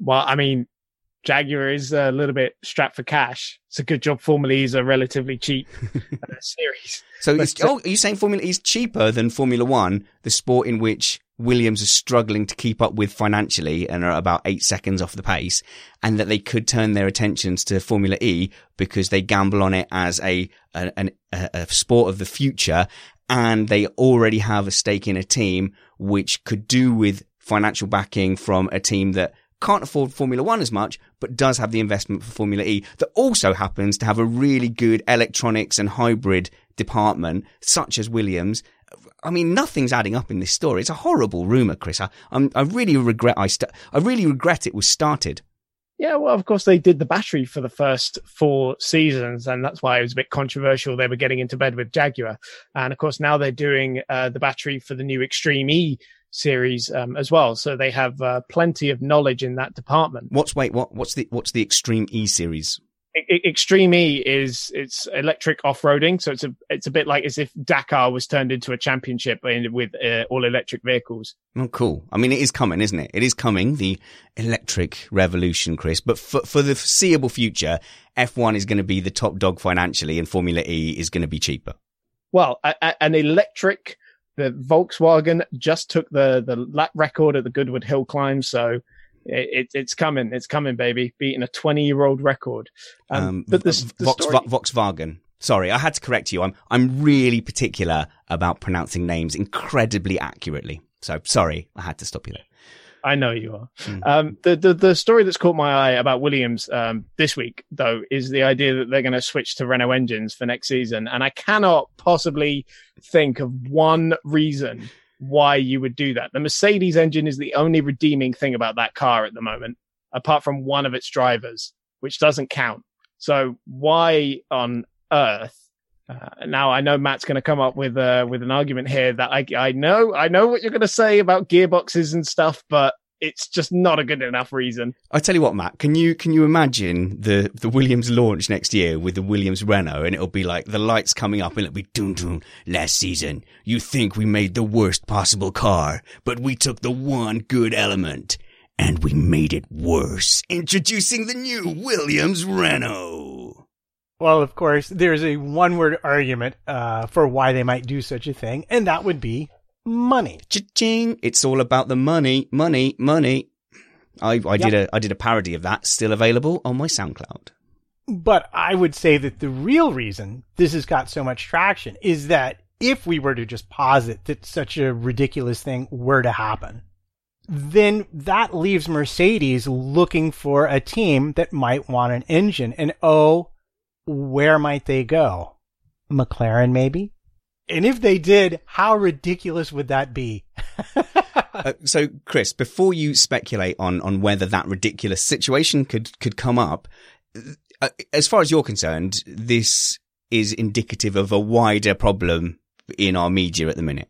Well, I mean, Jaguar is a little bit strapped for cash. It's a good job Formula E is a relatively cheap <laughs> uh, series. So, but, oh, are you saying Formula E is cheaper than Formula One, the sport in which Williams is struggling to keep up with financially and are about eight seconds off the pace, and that they could turn their attentions to Formula E because they gamble on it as a, a, a, a sport of the future, and they already have a stake in a team which could do with financial backing from a team that can't afford Formula One as much, but does have the investment for Formula E that also happens to have a really good electronics and hybrid department, such as Williams. I mean, nothing's adding up in this story. It's a horrible rumor, Chris. I, I'm, i really regret I, st- I really regret it was started. Yeah, well, of course they did the battery for the first four seasons, and that's why it was a bit controversial. They were getting into bed with Jaguar, and of course now they're doing uh, the battery for the new Extreme E series um, as well. So they have uh, plenty of knowledge in that department. What's wait? What what's the what's the Extreme E series? Extreme E is it's electric off roading, so it's a it's a bit like as if Dakar was turned into a championship with uh, all electric vehicles. Oh, cool! I mean, it is coming, isn't it? It is coming, the electric revolution, Chris. But for for the foreseeable future, F1 is going to be the top dog financially, and Formula E is going to be cheaper. Well, a, a, an electric the Volkswagen just took the the lap record at the Goodwood Hill climb, so it, it's coming, it's coming, baby, beating a 20 year old record. Um, um, but the, the Vox, story... Volkswagen. Sorry, I had to correct you. I'm I'm really particular about pronouncing names incredibly accurately. So sorry, I had to stop you there. I know you are. Mm. Um, the, the, the story that's caught my eye about Williams um, this week, though, is the idea that they're going to switch to Renault engines for next season, and I cannot possibly think of one reason why you would do that. The Mercedes engine is the only redeeming thing about that car at the moment, apart from one of its drivers, which doesn't count. So why on earth uh, now I know Matt's going to come up with uh, with an argument here that I I know I know what you're going to say about gearboxes and stuff, but it's just not a good enough reason. I tell you what, Matt, can you can you imagine the the Williams launch next year with the Williams Renault, and it'll be like the lights coming up, and it'll be doom doom. Last season, you think we made the worst possible car, but we took the one good element. And we made it worse. Introducing the new Williams Renault. Well, of course, there's a one word argument uh, for why they might do such a thing, and that would be money. Cha-ching. It's all about the money, money, money. I, I yep. did a I did a parody of that, still available on my SoundCloud. But I would say that the real reason this has got so much traction is that if we were to just posit that such a ridiculous thing were to happen, then that leaves Mercedes looking for a team that might want an engine. And oh, where might they go? McLaren, maybe? And if they did, how ridiculous would that be? <laughs> uh, so, Chris, before you speculate on, on whether that ridiculous situation could, could come up, uh, as far as you're concerned, this is indicative of a wider problem in our media at the minute.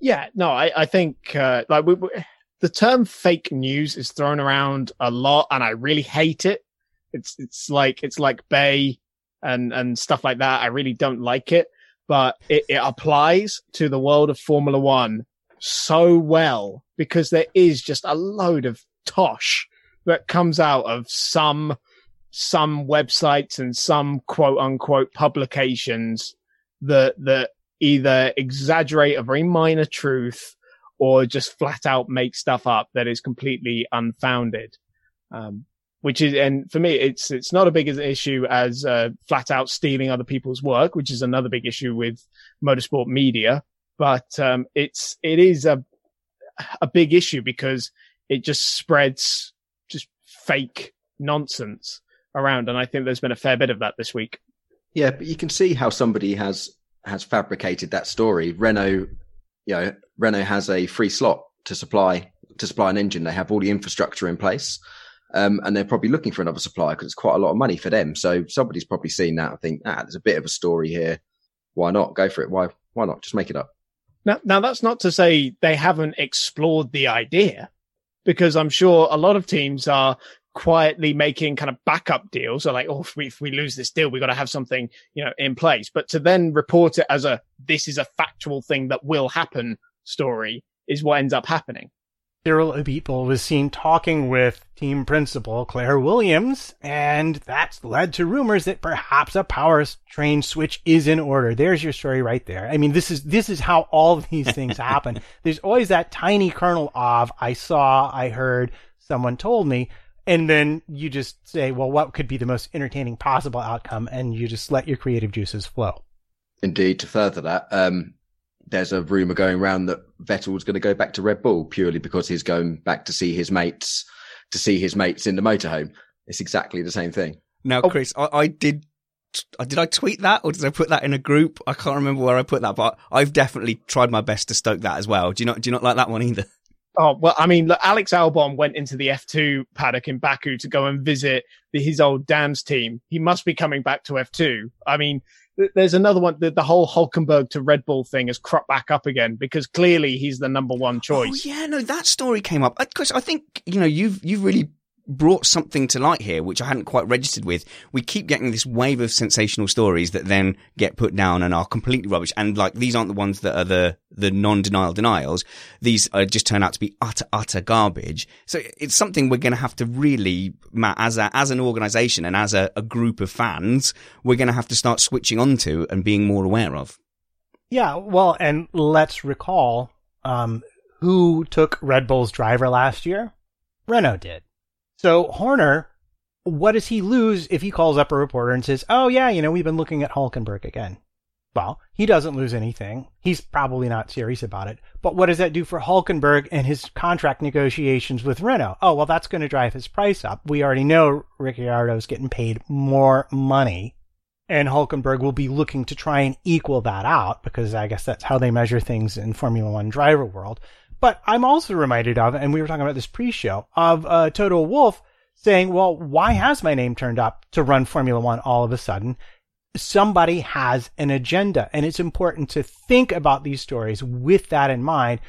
Yeah, no, I, I think, uh, like, we, we, the term fake news is thrown around a lot and I really hate it. It's, it's like, it's like Bay and and stuff like that. I really don't like it, but it, it applies to the world of Formula One so well because there is just a load of tosh that comes out of some some websites and some quote unquote publications that that either exaggerate a very minor truth or just flat out make stuff up that is completely unfounded. Um, which is, and for me, it's, it's not a big issue as, uh, flat out stealing other people's work, which is another big issue with motorsport media. But, um, it's, it is a, a big issue because it just spreads just fake nonsense. around. And I think there's been a fair bit of that this week. Yeah, but you can see how somebody has has fabricated that story. Renault, you know, Renault has a free slot to supply to supply an engine. They have all the infrastructure in place. Um, and they're probably looking for another supplier because it's quite a lot of money for them. So somebody's probably seen that and think, ah, there's a bit of a story here. Why not go for it? Why why not just make it up? Now, now that's not to say they haven't explored the idea, because I'm sure a lot of teams are quietly making kind of backup deals or like, oh, if we, if we lose this deal, we've got to have something, you know, in place. But to then report it as a, this is a factual thing that will happen story is what ends up happening. Cyril Abiteboul was seen talking with team principal Claire Williams, and that's led to rumors that perhaps a powertrain switch is in order. There's your story right there. I mean, this is this is how all these things <laughs> happen. There's always that tiny kernel of I saw, I heard, someone told me, and then you just say, well, what could be the most entertaining possible outcome, and you just let your creative juices flow. Indeed, to further that, um, there's a rumor going around that Vettel's going to go back to Red Bull purely because he's going back to see his mates, to see his mates in the motorhome. It's exactly the same thing. Now, oh. Chris, I, I did. Did I tweet that or did I put that in a group? I can't remember where I put that, but I've definitely tried my best to stoke that as well. Do you not? Do you not like that one either? <laughs> Oh well, I mean, look, Alex Albon went into the F2 paddock in Baku to go and visit the, his old Dams team. He must be coming back to F2. I mean, there's another one. The, the, whole Hulkenberg to Red Bull thing has cropped back up again because clearly he's the number one oh, choice. Oh, yeah, no, that story came up. Uh, Chris, I think you know you've you've really brought something to light here, which I hadn't quite registered with. We keep getting this wave of sensational stories that then get put down and are completely rubbish. And like, these aren't the ones that are the, the non-denial denials. These are just turn out to be utter, utter garbage. So it's something we're going to have to really, Matt, as a, as an organization and as a, a group of fans, we're going to have to start switching onto and being more aware of. Yeah. Well, and let's recall, um, who took Red Bull's driver last year? Renault did. So Horner, what does he lose if he calls up a reporter and says, "Oh yeah, you know, we've been looking at Hulkenberg again"? Well, he doesn't lose anything. He's probably not serious about it. But what does that do for Hulkenberg and his contract negotiations with Renault? Oh, well, that's going to drive his price up. We already know Ricciardo's getting paid more money and Hulkenberg will be looking to try and equal that out because I guess that's how they measure things in Formula One driver world. But I'm also reminded of, and we were talking about this pre-show, of uh, Toto Wolff saying, well, why has my name turned up to run Formula One all of a sudden? Somebody has an agenda, and it's important to think about these stories with that in mind.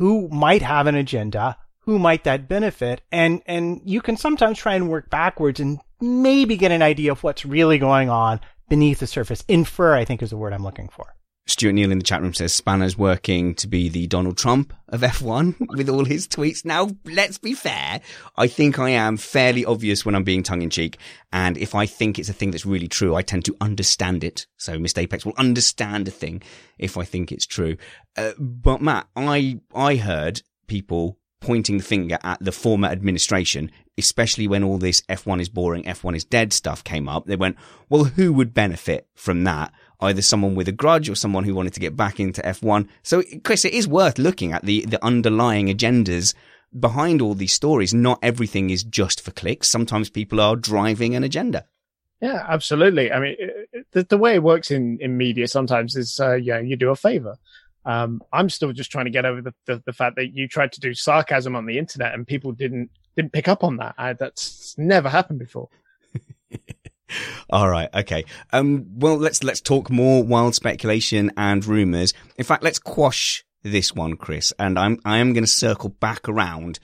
Who might have an agenda? Who might that benefit? And, and you can sometimes try and work backwards and maybe get an idea of what's really going on beneath the surface. Infer, I think is the word I'm looking for. Stuart Neal in the chat room says Spanner's working to be the Donald Trump of F1 <laughs> with all his tweets. Now, let's be fair. I think I am fairly obvious when I'm being tongue in cheek. And if I think it's a thing that's really true, I tend to understand it. So Mr. Apex will understand a thing if I think it's true. Uh, but Matt, I, I heard people pointing the finger at the former administration, especially when all this F1 is boring, F1 is dead stuff came up. They went, well, who would benefit from that? Either someone with a grudge or someone who wanted to get back into F1. So, Chris, it is worth looking at the, the underlying agendas behind all these stories. Not everything is just for clicks. Sometimes people are driving an agenda. Yeah, absolutely. I mean, the, the way it works in, in media sometimes is, uh, you know, you do a favor. Um, I'm still just trying to get over the, the, the, fact that you tried to do sarcasm on the internet and people didn't didn't pick up on that. I, that's never happened before. <laughs> All right. Okay. Um, well, let's, let's talk more wild speculation and rumors. In fact, let's quash this one, Chris. And I'm, I am going to circle back around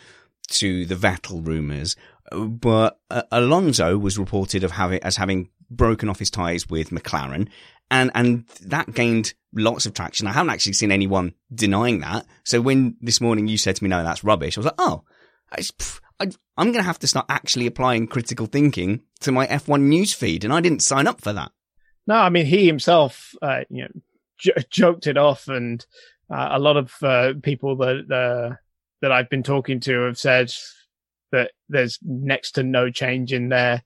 to the Vettel rumors. But uh, Alonso was reported of having, as having broken off his ties with McLaren. And, and that gained lots of traction. I haven't actually seen anyone denying that. So when this morning you said to me, no, that's rubbish, I was like, oh, I, am going to have to start actually applying critical thinking to my F1 news feed, and I didn't sign up for that. No, I mean he himself, uh, you know, j- joked it off, and uh, a lot of uh, people that uh, that I've been talking to have said that there's next to no change in their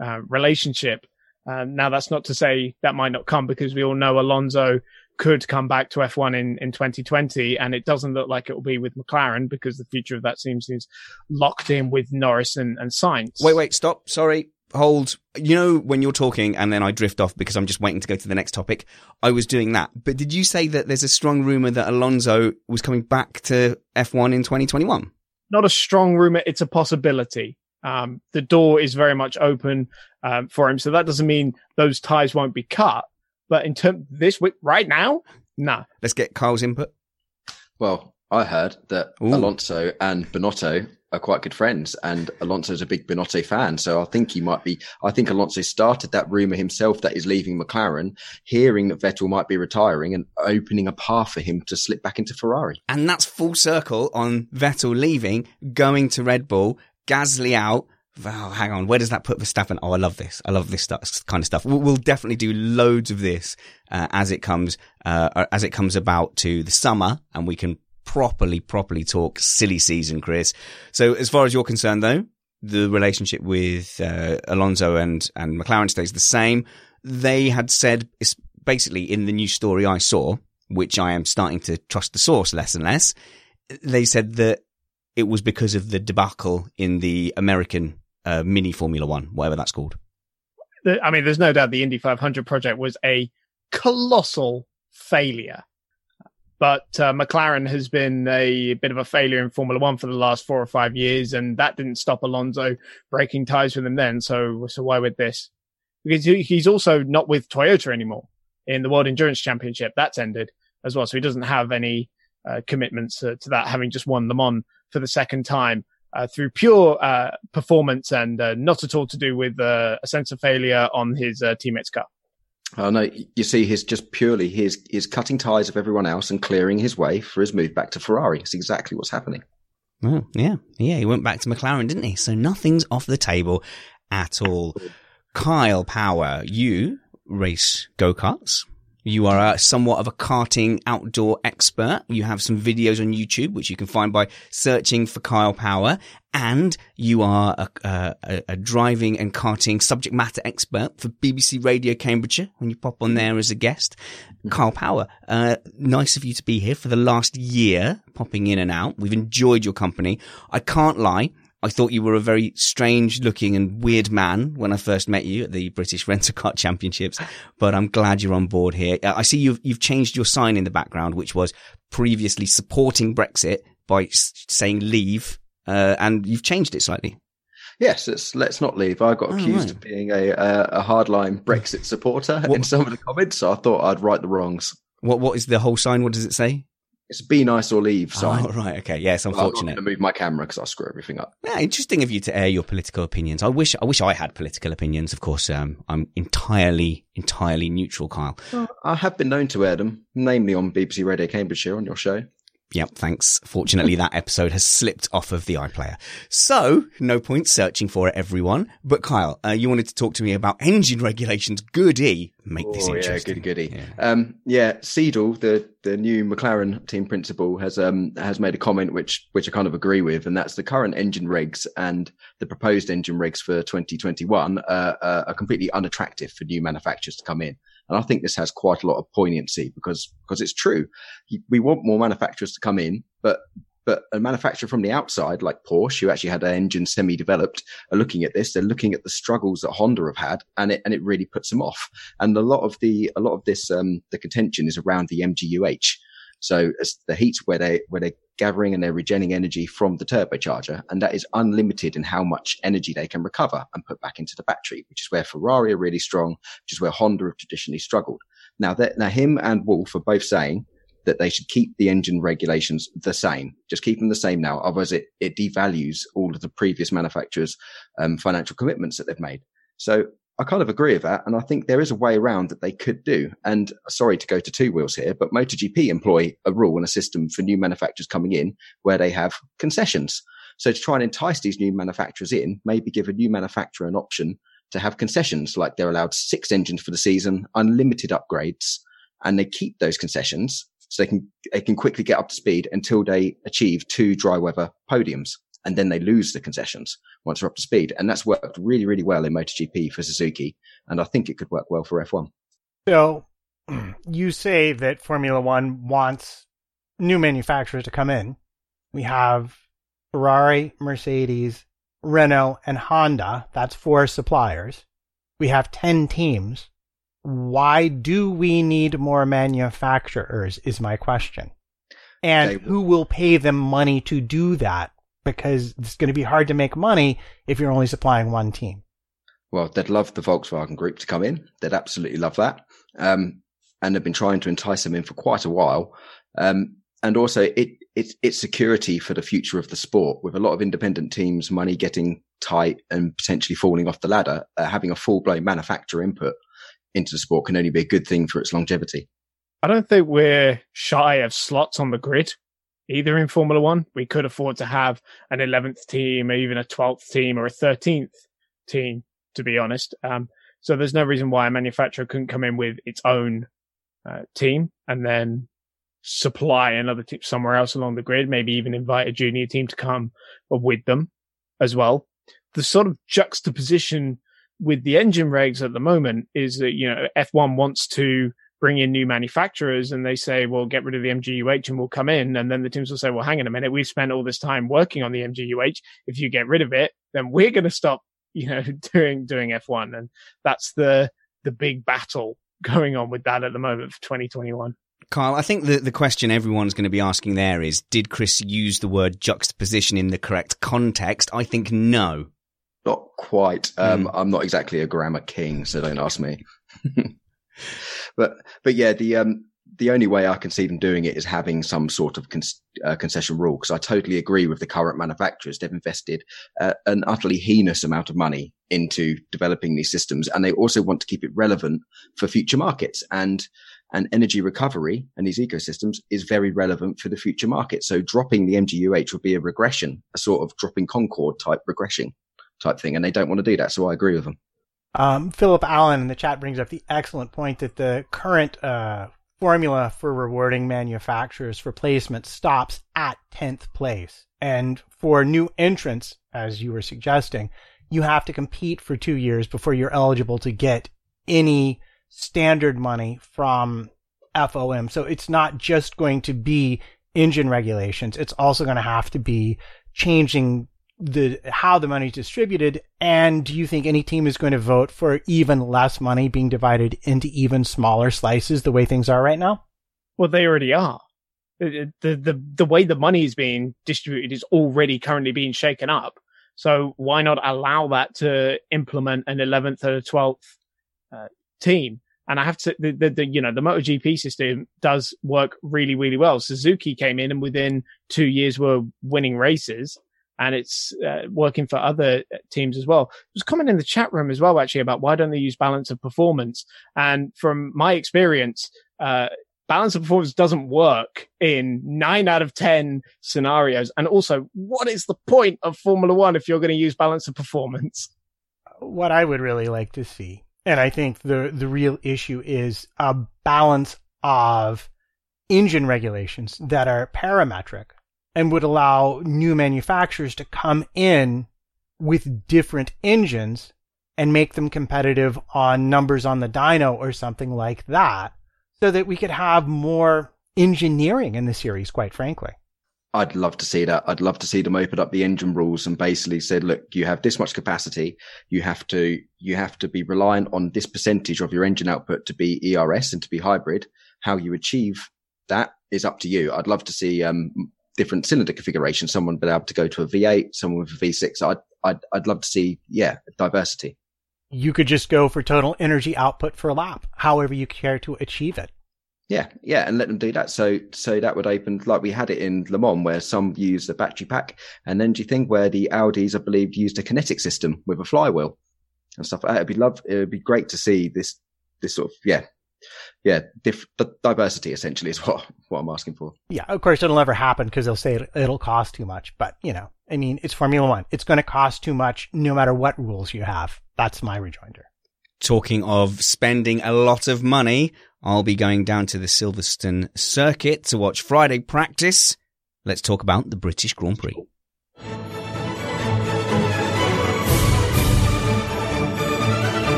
uh, relationship. Um, now, that's not to say that might not come because we all know Alonso could come back to F1 in, in 2020. And it doesn't look like it will be with McLaren because the future of that team seems locked in with Norris and, and Sainz. Wait, wait, stop. Sorry. hold, you know, when you're talking and then I drift off because I'm just waiting to go to the next topic. I was doing that. But did you say that there's a strong rumor that Alonso was coming back to F1 in 2021? Not a strong rumor. It's a possibility. Um, the door is very much open um, for him. So that doesn't mean those ties won't be cut. But in terms this week, right now, nah. Let's get Kyle's input. Well, I heard that Ooh. Alonso and Binotto are quite good friends, and Alonso's a big Binotto fan. So I think he might be. I think Alonso started that rumor himself that he's leaving McLaren, hearing that Vettel might be retiring, and opening a path for him to slip back into Ferrari. And that's full circle on Vettel leaving, going to Red Bull, Gasly out. Oh, hang on. Where does that put Verstappen? Oh, I love this. I love this stuff, kind of stuff. We'll, we'll definitely do loads of this uh, as it comes uh, as it comes about to the summer, and we can properly, properly talk silly season, Chris. So, as far as you're concerned, though, the relationship with uh, Alonso and and McLaren stays the same. They had said, basically in the new story I saw, which I am starting to trust the source less and less. They said that it was because of the debacle in the American uh, mini Formula One, whatever that's called. I mean, there's no doubt the Indy 500 project was a colossal failure. But uh, McLaren has been a bit of a failure in Formula One for the last four or five years, and that didn't stop Alonso breaking ties with them then. So, so why with this? Because he's also not with Toyota anymore in the World Endurance Championship. That's ended as well, so he doesn't have any uh, commitments uh, to that, having just won them on for the second time uh, through pure uh, performance and uh, not at all to do with uh, a sense of failure on his uh, teammate's car. Oh no, you see, he's just purely he's he's cutting ties of everyone else and clearing his way for his move back to Ferrari. It's exactly what's happening. Oh, yeah. Yeah, he went back to McLaren, didn't he? So nothing's off the table at all. Kyle Power, you race go-karts. You are a, somewhat of a karting outdoor expert. You have some videos on YouTube, which you can find by searching for Kyle Power. And you are a, a, a driving and karting subject matter expert for BBC Radio Cambridgeshire when you pop on there as a guest. Kyle Power, uh, nice of you to be here for the last year, popping in and out. We've enjoyed your company. I can't lie. I thought you were a very strange looking and weird man when I first met you at the British <laughs> Rent a Car Championships, but I'm glad you're on board here. Uh, I see you've, you've changed your sign in the background, which was previously supporting Brexit by saying leave, uh, and you've changed it slightly. Yes, it's, let's not leave. I got Oh, accused right. of being a, a, a hardline Brexit supporter What- in some of the comments, so I thought I'd right the wrongs. What, what is the whole sign? What does it say? It's be nice or leave sign. Oh, right. Okay. Yes. Well, I'm not Unfortunate. going to move my camera because I'll screw everything up. Yeah, interesting of you to air your political opinions. I wish, I wish I had political opinions. Of course, um, I'm entirely, entirely neutral, Kyle. I have been known to air them, namely on BBC Radio Cambridgeshire on your show. Yep, thanks. Fortunately, that episode has slipped off of the iPlayer. So, no point searching for it, everyone. But Kyle, uh, you wanted to talk to me about engine regulations. Goody. Make this Oh, yeah, interesting. goody goody. Yeah. Um, yeah, Seidel, the the new McLaren team principal, has um has made a comment which which I kind of agree with, and that's the current engine regs and the proposed engine regs for 2021 uh, uh, are completely unattractive for new manufacturers to come in. And I think this has quite a lot of poignancy because because it's true. We want more manufacturers to come in, but but a manufacturer from the outside, like Porsche, who actually had their engine semi-developed, are looking at this. They're looking at the struggles that Honda have had, and it and it really puts them off. And a lot of the a lot of this um, the contention is around the MGUH. So the heat where they where they're gathering and they're regenerating energy from the turbocharger, and that is unlimited in how much energy they can recover and put back into the battery, which is where Ferrari are really strong, which is where Honda have traditionally struggled. Now that now him and Wolff are both saying that they should keep the engine regulations the same. Just keep them the same now. Otherwise it, it devalues all of the previous manufacturers' um, financial commitments that they've made. So I kind of agree with that. And I think there is a way around that they could do. And sorry to go to two wheels here, but MotoGP employ a rule and a system for new manufacturers coming in where they have concessions. So to try and entice these new manufacturers in, maybe give a new manufacturer an option to have concessions, like they're allowed six engines for the season, unlimited upgrades, and they keep those concessions so they can they can quickly get up to speed until they achieve two dry weather podiums, and then they lose the concessions once they're up to speed. And that's worked really really well in MotoGP for Suzuki, and I think it could work well for F1. So <clears throat> you say that Formula One wants new manufacturers to come in. We have Ferrari, Mercedes, Renault, and Honda. That's four suppliers. We have 10 teams. Why do we need more manufacturers is my question. And Okay. who will pay them money to do that? Because it's going to be hard to make money if you're only supplying one team. Well, they'd love the Volkswagen Group to come in. They'd absolutely love that. Um, and they've been trying to entice them in for quite a while. Um, and also it, it, it's security for the future of the sport with a lot of independent teams, money getting tight and potentially falling off the ladder. Uh, having a full blown manufacturer input into the sport can only be a good thing for its longevity. I don't think we're shy of slots on the grid either in Formula One. We could afford to have an 11th team, or even a 12th team, or a 13th team, to be honest. Um, so there's no reason why a manufacturer couldn't come in with its own uh, team and then supply another team somewhere else along the grid, maybe even invite a junior team to come with them as well. The sort of juxtaposition with the engine regs at the moment is that, you know, F1 wants to bring in new manufacturers and they say, well, get rid of the MGUH and we'll come in. And then the teams will say, well, hang on a minute. We've spent all this time working on the MGUH. If you get rid of it, then we're going to stop, <laughs> you know, doing, doing F1. And that's the, the big battle going on with that at the moment for 2021. Kyle, I think the, the question everyone's going to be asking there is, did Chris use the word juxtaposition in the correct context? I think no. Not quite. Um, I'm not exactly a grammar king, so don't ask me. <laughs> <laughs> but but yeah, the um the only way I can see them doing it is having some sort of con- uh, concession rule because I totally agree with the current manufacturers. They've invested uh, an utterly heinous amount of money into developing these systems, and they also want to keep it relevant for future markets. And and energy recovery and these ecosystems is very relevant for the future market. So dropping the MGUH would be a regression, a sort of dropping Concorde type regression type thing, and they don't want to do that. So I agree with them. Um, Philip Allen in the chat brings up the excellent point that the current uh, formula for rewarding manufacturers for placement stops at 10th place. And for new entrants, as you were suggesting, you have to compete for two years before you're eligible to get any standard money from FOM. So it's not just going to be engine regulations. It's also going to have to be changing the how the money is distributed and do you think any team is going to vote for even less money being divided into even smaller slices the way things are right now? Well they already are. The the the, way the money is being distributed is already currently being shaken up. So why not allow that to implement an 11th or 12th uh, team? And I have to, the, the, the, you know, the MotoGP system does work really, really well. Suzuki came in and within two years were winning races and it's uh, working for other teams as well. There's a comment in the chat room as well, actually, about why don't they use balance of performance? And from my experience, uh, balance of performance doesn't work in nine out of 10 scenarios. And also, what is the point of Formula One if you're going to use balance of performance? What I would really like to see, and I think the, the real issue is a balance of engine regulations that are parametric and would allow new manufacturers to come in with different engines and make them competitive on numbers on the dyno or something like that so that we could have more engineering in the series, quite frankly. I'd love to see that. I'd love to see them open up the engine rules and basically said, look, you have this much capacity. You have to, you have to be reliant on this percentage of your engine output to be ERS and to be hybrid. How you achieve that is up to you. I'd love to see, um, different cylinder configuration. Someone be able to go to a V8, someone with a V6. I'd, I'd, I'd love to see, yeah, diversity. You could just go for total energy output for a lap, however you care to achieve it. Yeah, yeah, and let them do that. So, so that would open like we had it in Le Mans, where some used a battery pack, and then do you think where the Audis, I believe, used a kinetic system with a flywheel and stuff? It'd be love. It would be great to see this, this sort of yeah, yeah, diff- diversity essentially is <laughs> what what I'm asking for. Yeah, of course it'll never happen because they'll say it, it'll cost too much. But you know, I mean, it's Formula One. It's going to cost too much no matter what rules you have. That's my rejoinder. Talking of spending a lot of money, I'll be going down to the Silverstone circuit to watch Friday practice. Let's talk about the British Grand Prix.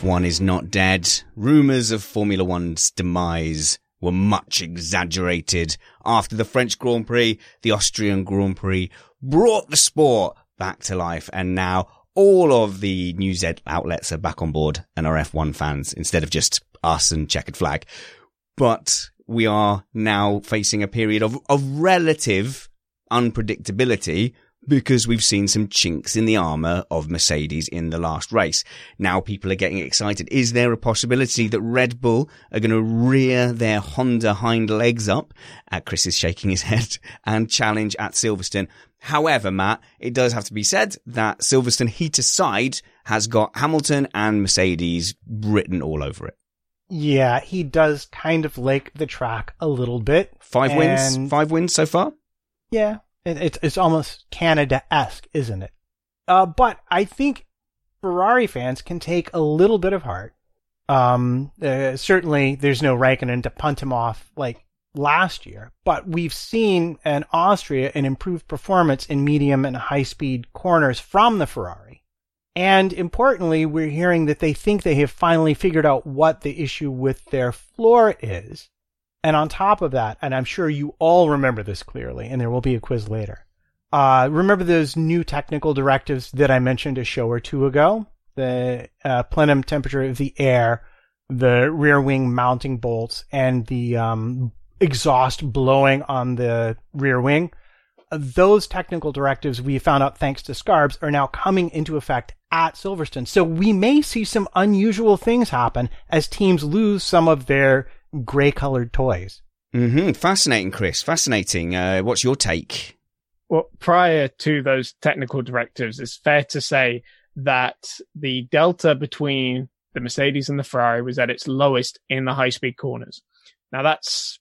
F1 is not dead. Rumours of Formula One's demise were much exaggerated. After the French Grand Prix, the Austrian Grand Prix brought the sport back to life and now all of the news outlets are back on board and are F1 fans instead of just us and checkered flag. But we are now facing a period of, of relative unpredictability because we've seen some chinks in the armor of Mercedes in the last race. Now people are getting excited. Is there a possibility that Red Bull are going to rear their Honda hind legs up? Uh, Chris is shaking his head <laughs> and challenge at Silverstone. However, Matt, it does have to be said that Silverstone heat aside has got Hamilton and Mercedes written all over it. Yeah, he does kind of like the track a little bit. Five wins, five wins so far. Yeah, it's it's almost Canada esque, isn't it? Uh, but I think Ferrari fans can take a little bit of heart. Um, uh, certainly, there's no Raikkonen to punt him off like last year, but we've seen in Austria an improved performance in medium and high speed corners from the Ferrari. And importantly, we're hearing that they think they have finally figured out what the issue with their floor is. And on top of that, and I'm sure you all remember this clearly, and there will be a quiz later. Uh, remember those new technical directives that I mentioned a show or two ago? The uh, plenum temperature of the air, the rear wing mounting bolts, and the um, exhaust blowing on the rear wing. Those technical directives we found out thanks to Scarbs are now coming into effect at Silverstone. So we may see some unusual things happen as teams lose some of their gray colored toys. Mm-hmm. Fascinating, Chris. Fascinating. Uh, what's your take? Well, prior to those technical directives, it's fair to say that the delta between the Mercedes and the Ferrari was at its lowest in the high speed corners. Now that's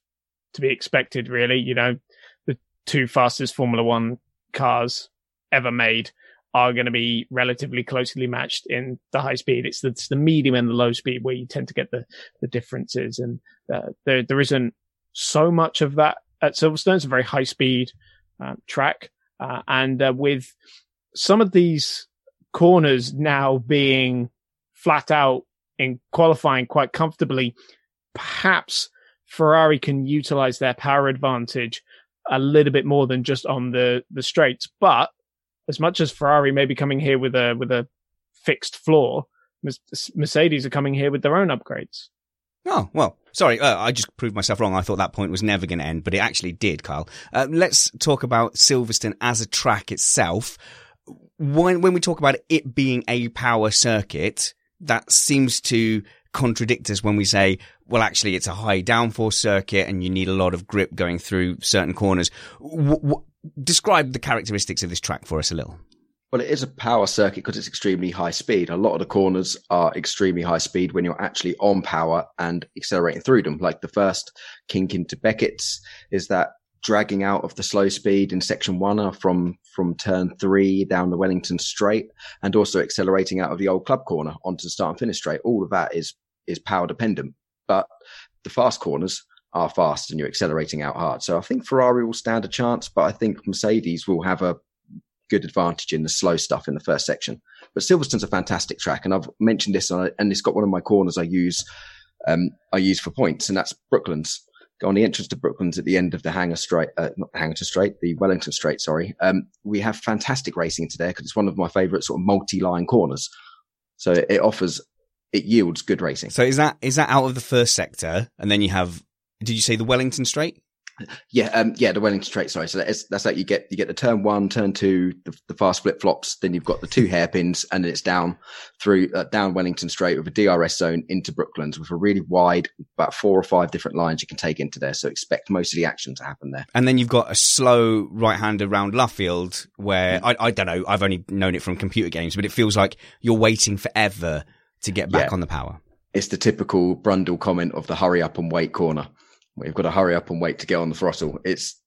to be expected, really. You know, the two fastest Formula One cars ever made are going to be relatively closely matched in the high speed. It's the, it's the medium and the low speed where you tend to get the, the differences. And uh, there, there isn't so much of that at Silverstone. It's a very high speed uh, track. Uh, and uh, with some of these corners now being flat out in qualifying quite comfortably, perhaps Ferrari can utilize their power advantage a little bit more than just on the the straights. But as much as Ferrari may be coming here with a with a fixed floor, Mercedes are coming here with their own upgrades. Oh, well, sorry, uh, I just proved myself wrong. I thought that point was never going to end, but it actually did, Kyle. Uh, let's talk about Silverstone as a track itself. When, when we talk about it being a power circuit, that seems to contradict us when we say, well, actually, it's a high downforce circuit and you need a lot of grip going through certain corners. W- w- describe the characteristics of this track for us a little. Well, it is a power circuit because it's extremely high speed. A lot of the corners are extremely high speed when you're actually on power and accelerating through them. Like the first kink into Becketts is that dragging out of the slow speed in section one from from turn three down the Wellington straight and also accelerating out of the old club corner onto the start and finish straight. All of that is is power dependent. But the fast corners are fast and you're accelerating out hard. So I think Ferrari will stand a chance, but I think Mercedes will have a good advantage in the slow stuff in the first section. But Silverstone's a fantastic track, and I've mentioned this, and it's got one of my corners I use. Um, I use for points, and that's Brooklands. On the entrance to Brooklands at the end of the Hangar Straight, uh, not Hangar Straight, the Wellington Straight. Sorry, um, we have fantastic racing today because it's one of my favourite sort of multi-line corners. So it offers it yields good racing. So is that is that out of the first sector, and then you have? Did you say the Wellington Straight? Yeah, um, yeah, the Wellington Straight. Sorry, so that's that's like you get you get the turn one, turn two, the, the fast flip flops. Then you've got the two hairpins, and then it's down through uh, down Wellington Straight with a DRS zone into Brooklands with a really wide, about four or five different lines you can take into there. So expect most of the action to happen there. And then you've got a slow right hander around Luffield, where I, I don't know, I've only known it from computer games, but it feels like you're waiting forever to get back yeah. on the power. It's the typical Brundle comment of the hurry up and wait corner. We've got to hurry up and wait to get on the throttle. It's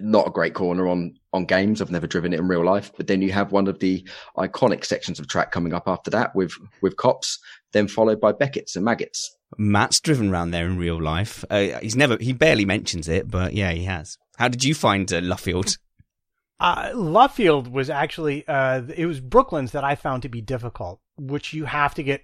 not a great corner on on games. I've never driven it in real life, but then you have one of the iconic sections of track coming up after that with with Copse, then followed by Becketts and Maggotts. Matt's driven around there in real life. Uh, he's never, he barely mentions it, but yeah, he has. How did you find uh, Luffield? Uh, Luffield was actually, uh, it was Brooklands that I found to be difficult, which you have to get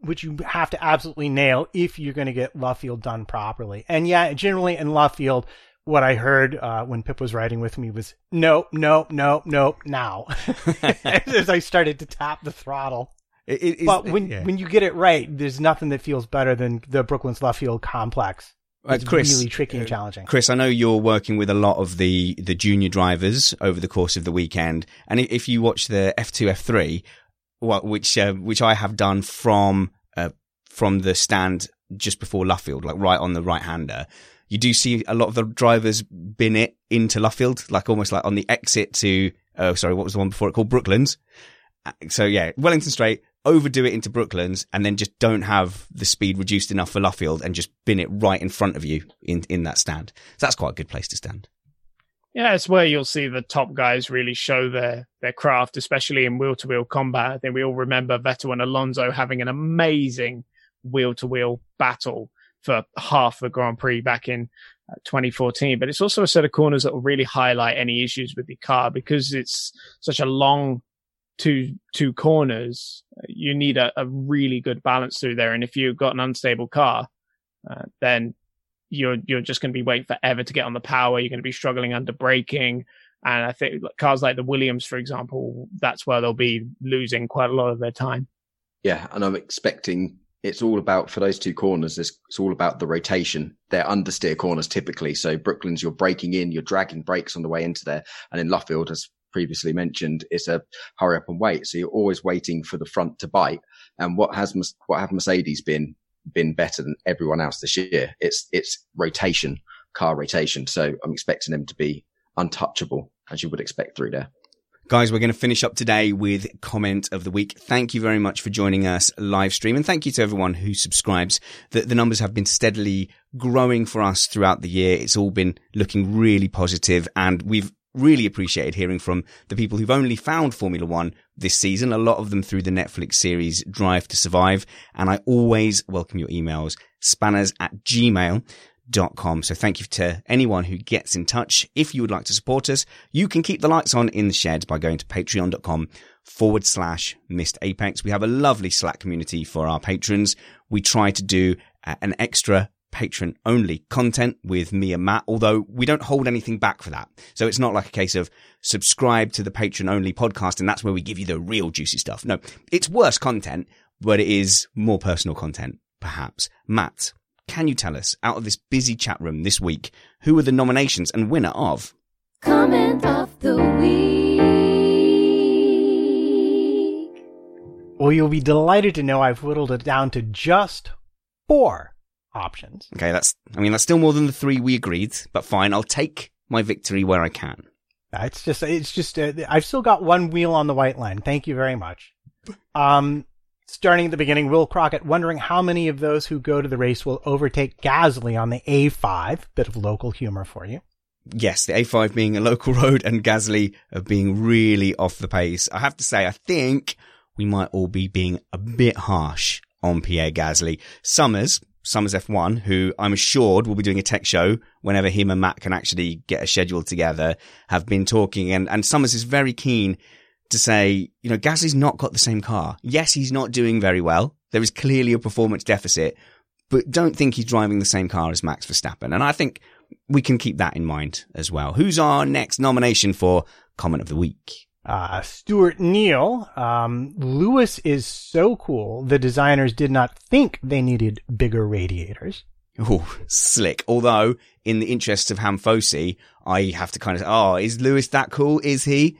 which you have to absolutely nail if you're going to get Luffield done properly. And yeah, generally in Luffield, what I heard uh, when Pip was riding with me was no, no, no, no, now. <laughs> As I started to tap the throttle. It, it, but when yeah. when you get it right, there's nothing that feels better than the Brooklands Luffield complex. It's Uh, Chris, really tricky and challenging. Chris, I know you're working with a lot of the, the junior drivers over the course of the weekend. And if you watch the F2, F3, well, which, uh, which I have done from, uh, from the stand just before Luffield, like right on the right hander, you do see a lot of the drivers bin it into Luffield, like almost like on the exit to, oh, sorry, what was the one before it called Brooklands? Uh, So yeah, Wellington Straight, overdo it into Brooklands and then just don't have the speed reduced enough for Luffield and just bin it right in front of you in, in that stand. So that's quite a good place to stand. Yeah, it's where you'll see the top guys really show their their craft, especially in wheel to wheel combat. I think we all remember Vettel and Alonso having an amazing wheel to wheel battle for half the Grand Prix back in uh, 2014. But it's also a set of corners that will really highlight any issues with the car because it's such a long two two corners. You need a, a really good balance through there, and if you've got an unstable car, uh, then you're you're just going to be waiting forever to get on the power. You're going to be struggling under braking, and I think cars like the Williams, for example, that's where they'll be losing quite a lot of their time. Yeah, and I'm expecting it's all about for those two corners. It's, it's all about the rotation. They're understeer corners typically. So Brooklands, you're braking in, you're dragging brakes on the way into there, and in Luffield, as previously mentioned, it's a hurry up and wait. So you're always waiting for the front to bite. And what has what have Mercedes been been better than everyone else this year? It's it's rotation, car rotation. So I'm expecting them to be untouchable as you would expect through there. Guys, we're going to finish up today with comment of the week. Thank you very much for joining us live stream and thank you to everyone who subscribes. The, the numbers have been steadily growing for us throughout the year. It's all been looking really positive and we've really appreciated hearing from the people who've only found Formula One this season, a lot of them through the Netflix series Drive to Survive. And I always welcome your emails, spanners at gmail dot com. So thank you to anyone who gets in touch. If you would like to support us, you can keep the lights on in the shed by going to patreon.com forward slash missed apex. We have a lovely Slack community for our patrons. We try to do uh, an extra patron only content with me and Matt, although we don't hold anything back for that. So it's not like a case of subscribe to the patron only podcast and that's where we give you the real juicy stuff. No, it's worse content, but it is more personal content, perhaps. Matt, can you tell us, out of this busy chat room this week, who were the nominations and winner of? Comment of the week. Well, you'll be delighted to know I've whittled it down to just four options. Okay, that's, I mean, that's still more than the three we agreed, but fine. I'll take my victory where I can. It's just, it's just, uh, I've still got one wheel on the white line. Thank you very much. Um, starting at the beginning, Will Crockett wondering how many of those who go to the race will overtake Gasly on the A5. Bit of local humor for you. Yes, the A5 being a local <laughs> road and Gasly uh, being really off the pace. I have to say, I think we might all be being a bit harsh on Pierre Gasly. Summers, Summers F1, who I'm assured will be doing a tech show whenever him and Matt can actually get a schedule together, have been talking and, and Summers is very keen to say, you know, Gasly's not got the same car. Yes, he's not doing very well. There is clearly a performance deficit, but don't think he's driving the same car as Max Verstappen. And I think we can keep that in mind as well. Who's our next nomination for comment of the week? Uh, Stuart Neal, um, Lewis is so cool. The designers did not think they needed bigger radiators. Oh, slick. Although, in the interests of Hamfosi, I have to kind of, oh, is Lewis that cool? Is he?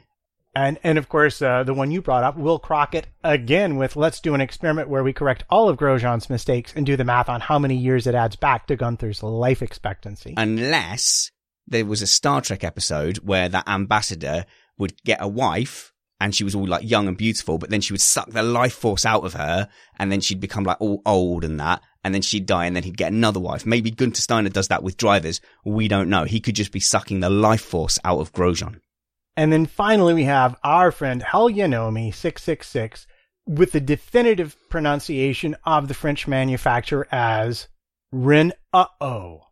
And, and of course, uh, the one you brought up, Will Crockett, again with let's do an experiment where we correct all of Grosjean's mistakes and do the math on how many years it adds back to Gunther's life expectancy. Unless there was a Star Trek episode where that ambassador would get a wife and she was all like young and beautiful, but then she would suck the life force out of her and then she'd become like all old and that. And then she'd die and then he'd get another wife. Maybe Gunter Steiner does that with drivers. We don't know. He could just be sucking the life force out of Grosjean. And then finally, we have our friend Helyonomi 666 with the definitive pronunciation of the French manufacturer as Ren uh-oh.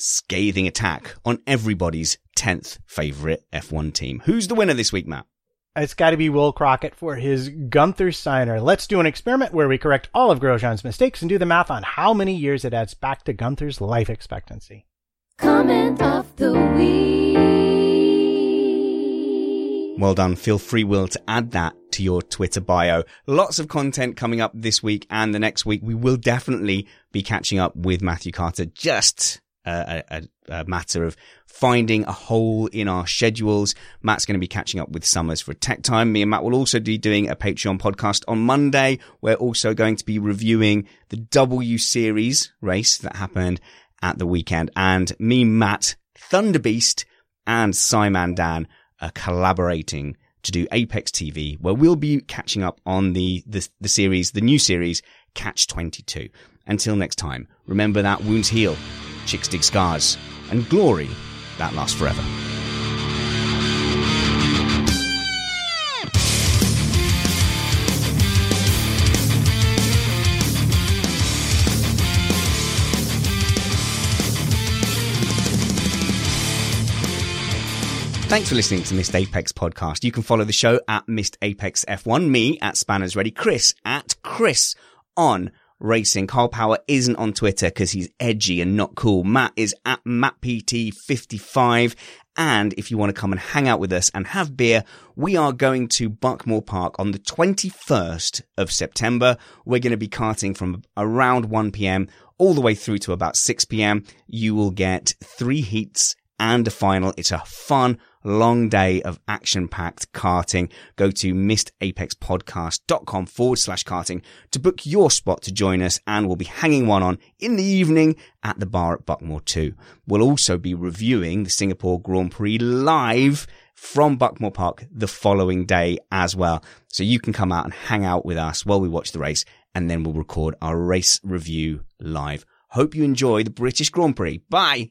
Scathing attack on everybody's 10th favorite F1 team. Who's the winner this week, Matt? It's got to be Will Crockett for his Gunther Steiner. Let's do an experiment where we correct all of Grosjean's mistakes and do the math on how many years it adds back to Gunther's life expectancy. Comment of the week. Well done. Feel free, Will, to add that to your Twitter bio. Lots of content coming up this week and the next week. We will definitely be catching up with Matthew Carter. Just a, a, a matter of finding a hole in our schedules. Matt's going to be catching up with Summers for Tech Time. Me and Matt will also be doing a Patreon podcast on Monday. We're also going to be reviewing the W Series race that happened at the weekend. And me, Matt, Thunderbeast, and Simon Dan are collaborating to do Apex TV, where we'll be catching up on the, the, the series, the new series, Catch 22. Until next time, remember that wounds heal, chicks dig scars, and glory that lasts forever. Thanks for listening to Missed Apex podcast. You can follow the show at Missed Apex F1, me at Spanners Ready, Chris at Chris on Racing. Carl Power isn't on Twitter because he's edgy and not cool. Matt is at MattPT55. And if you want to come and hang out with us and have beer, we are going to Buckmore Park on the 21st of September. We're going to be karting from around 1 p.m. all the way through to about 6 p.m. You will get three heats and a final. It's a fun, long day of action packed karting. Go to missedapexpodcast.com forward slash karting to book your spot to join us and we'll be hanging one on in the evening at the bar at Buckmore 2. We'll also be reviewing the Singapore Grand Prix live from Buckmore Park the following day as well. So you can come out and hang out with us while we watch the race and then we'll record our race review live. Hope you enjoy the British Grand Prix. Bye.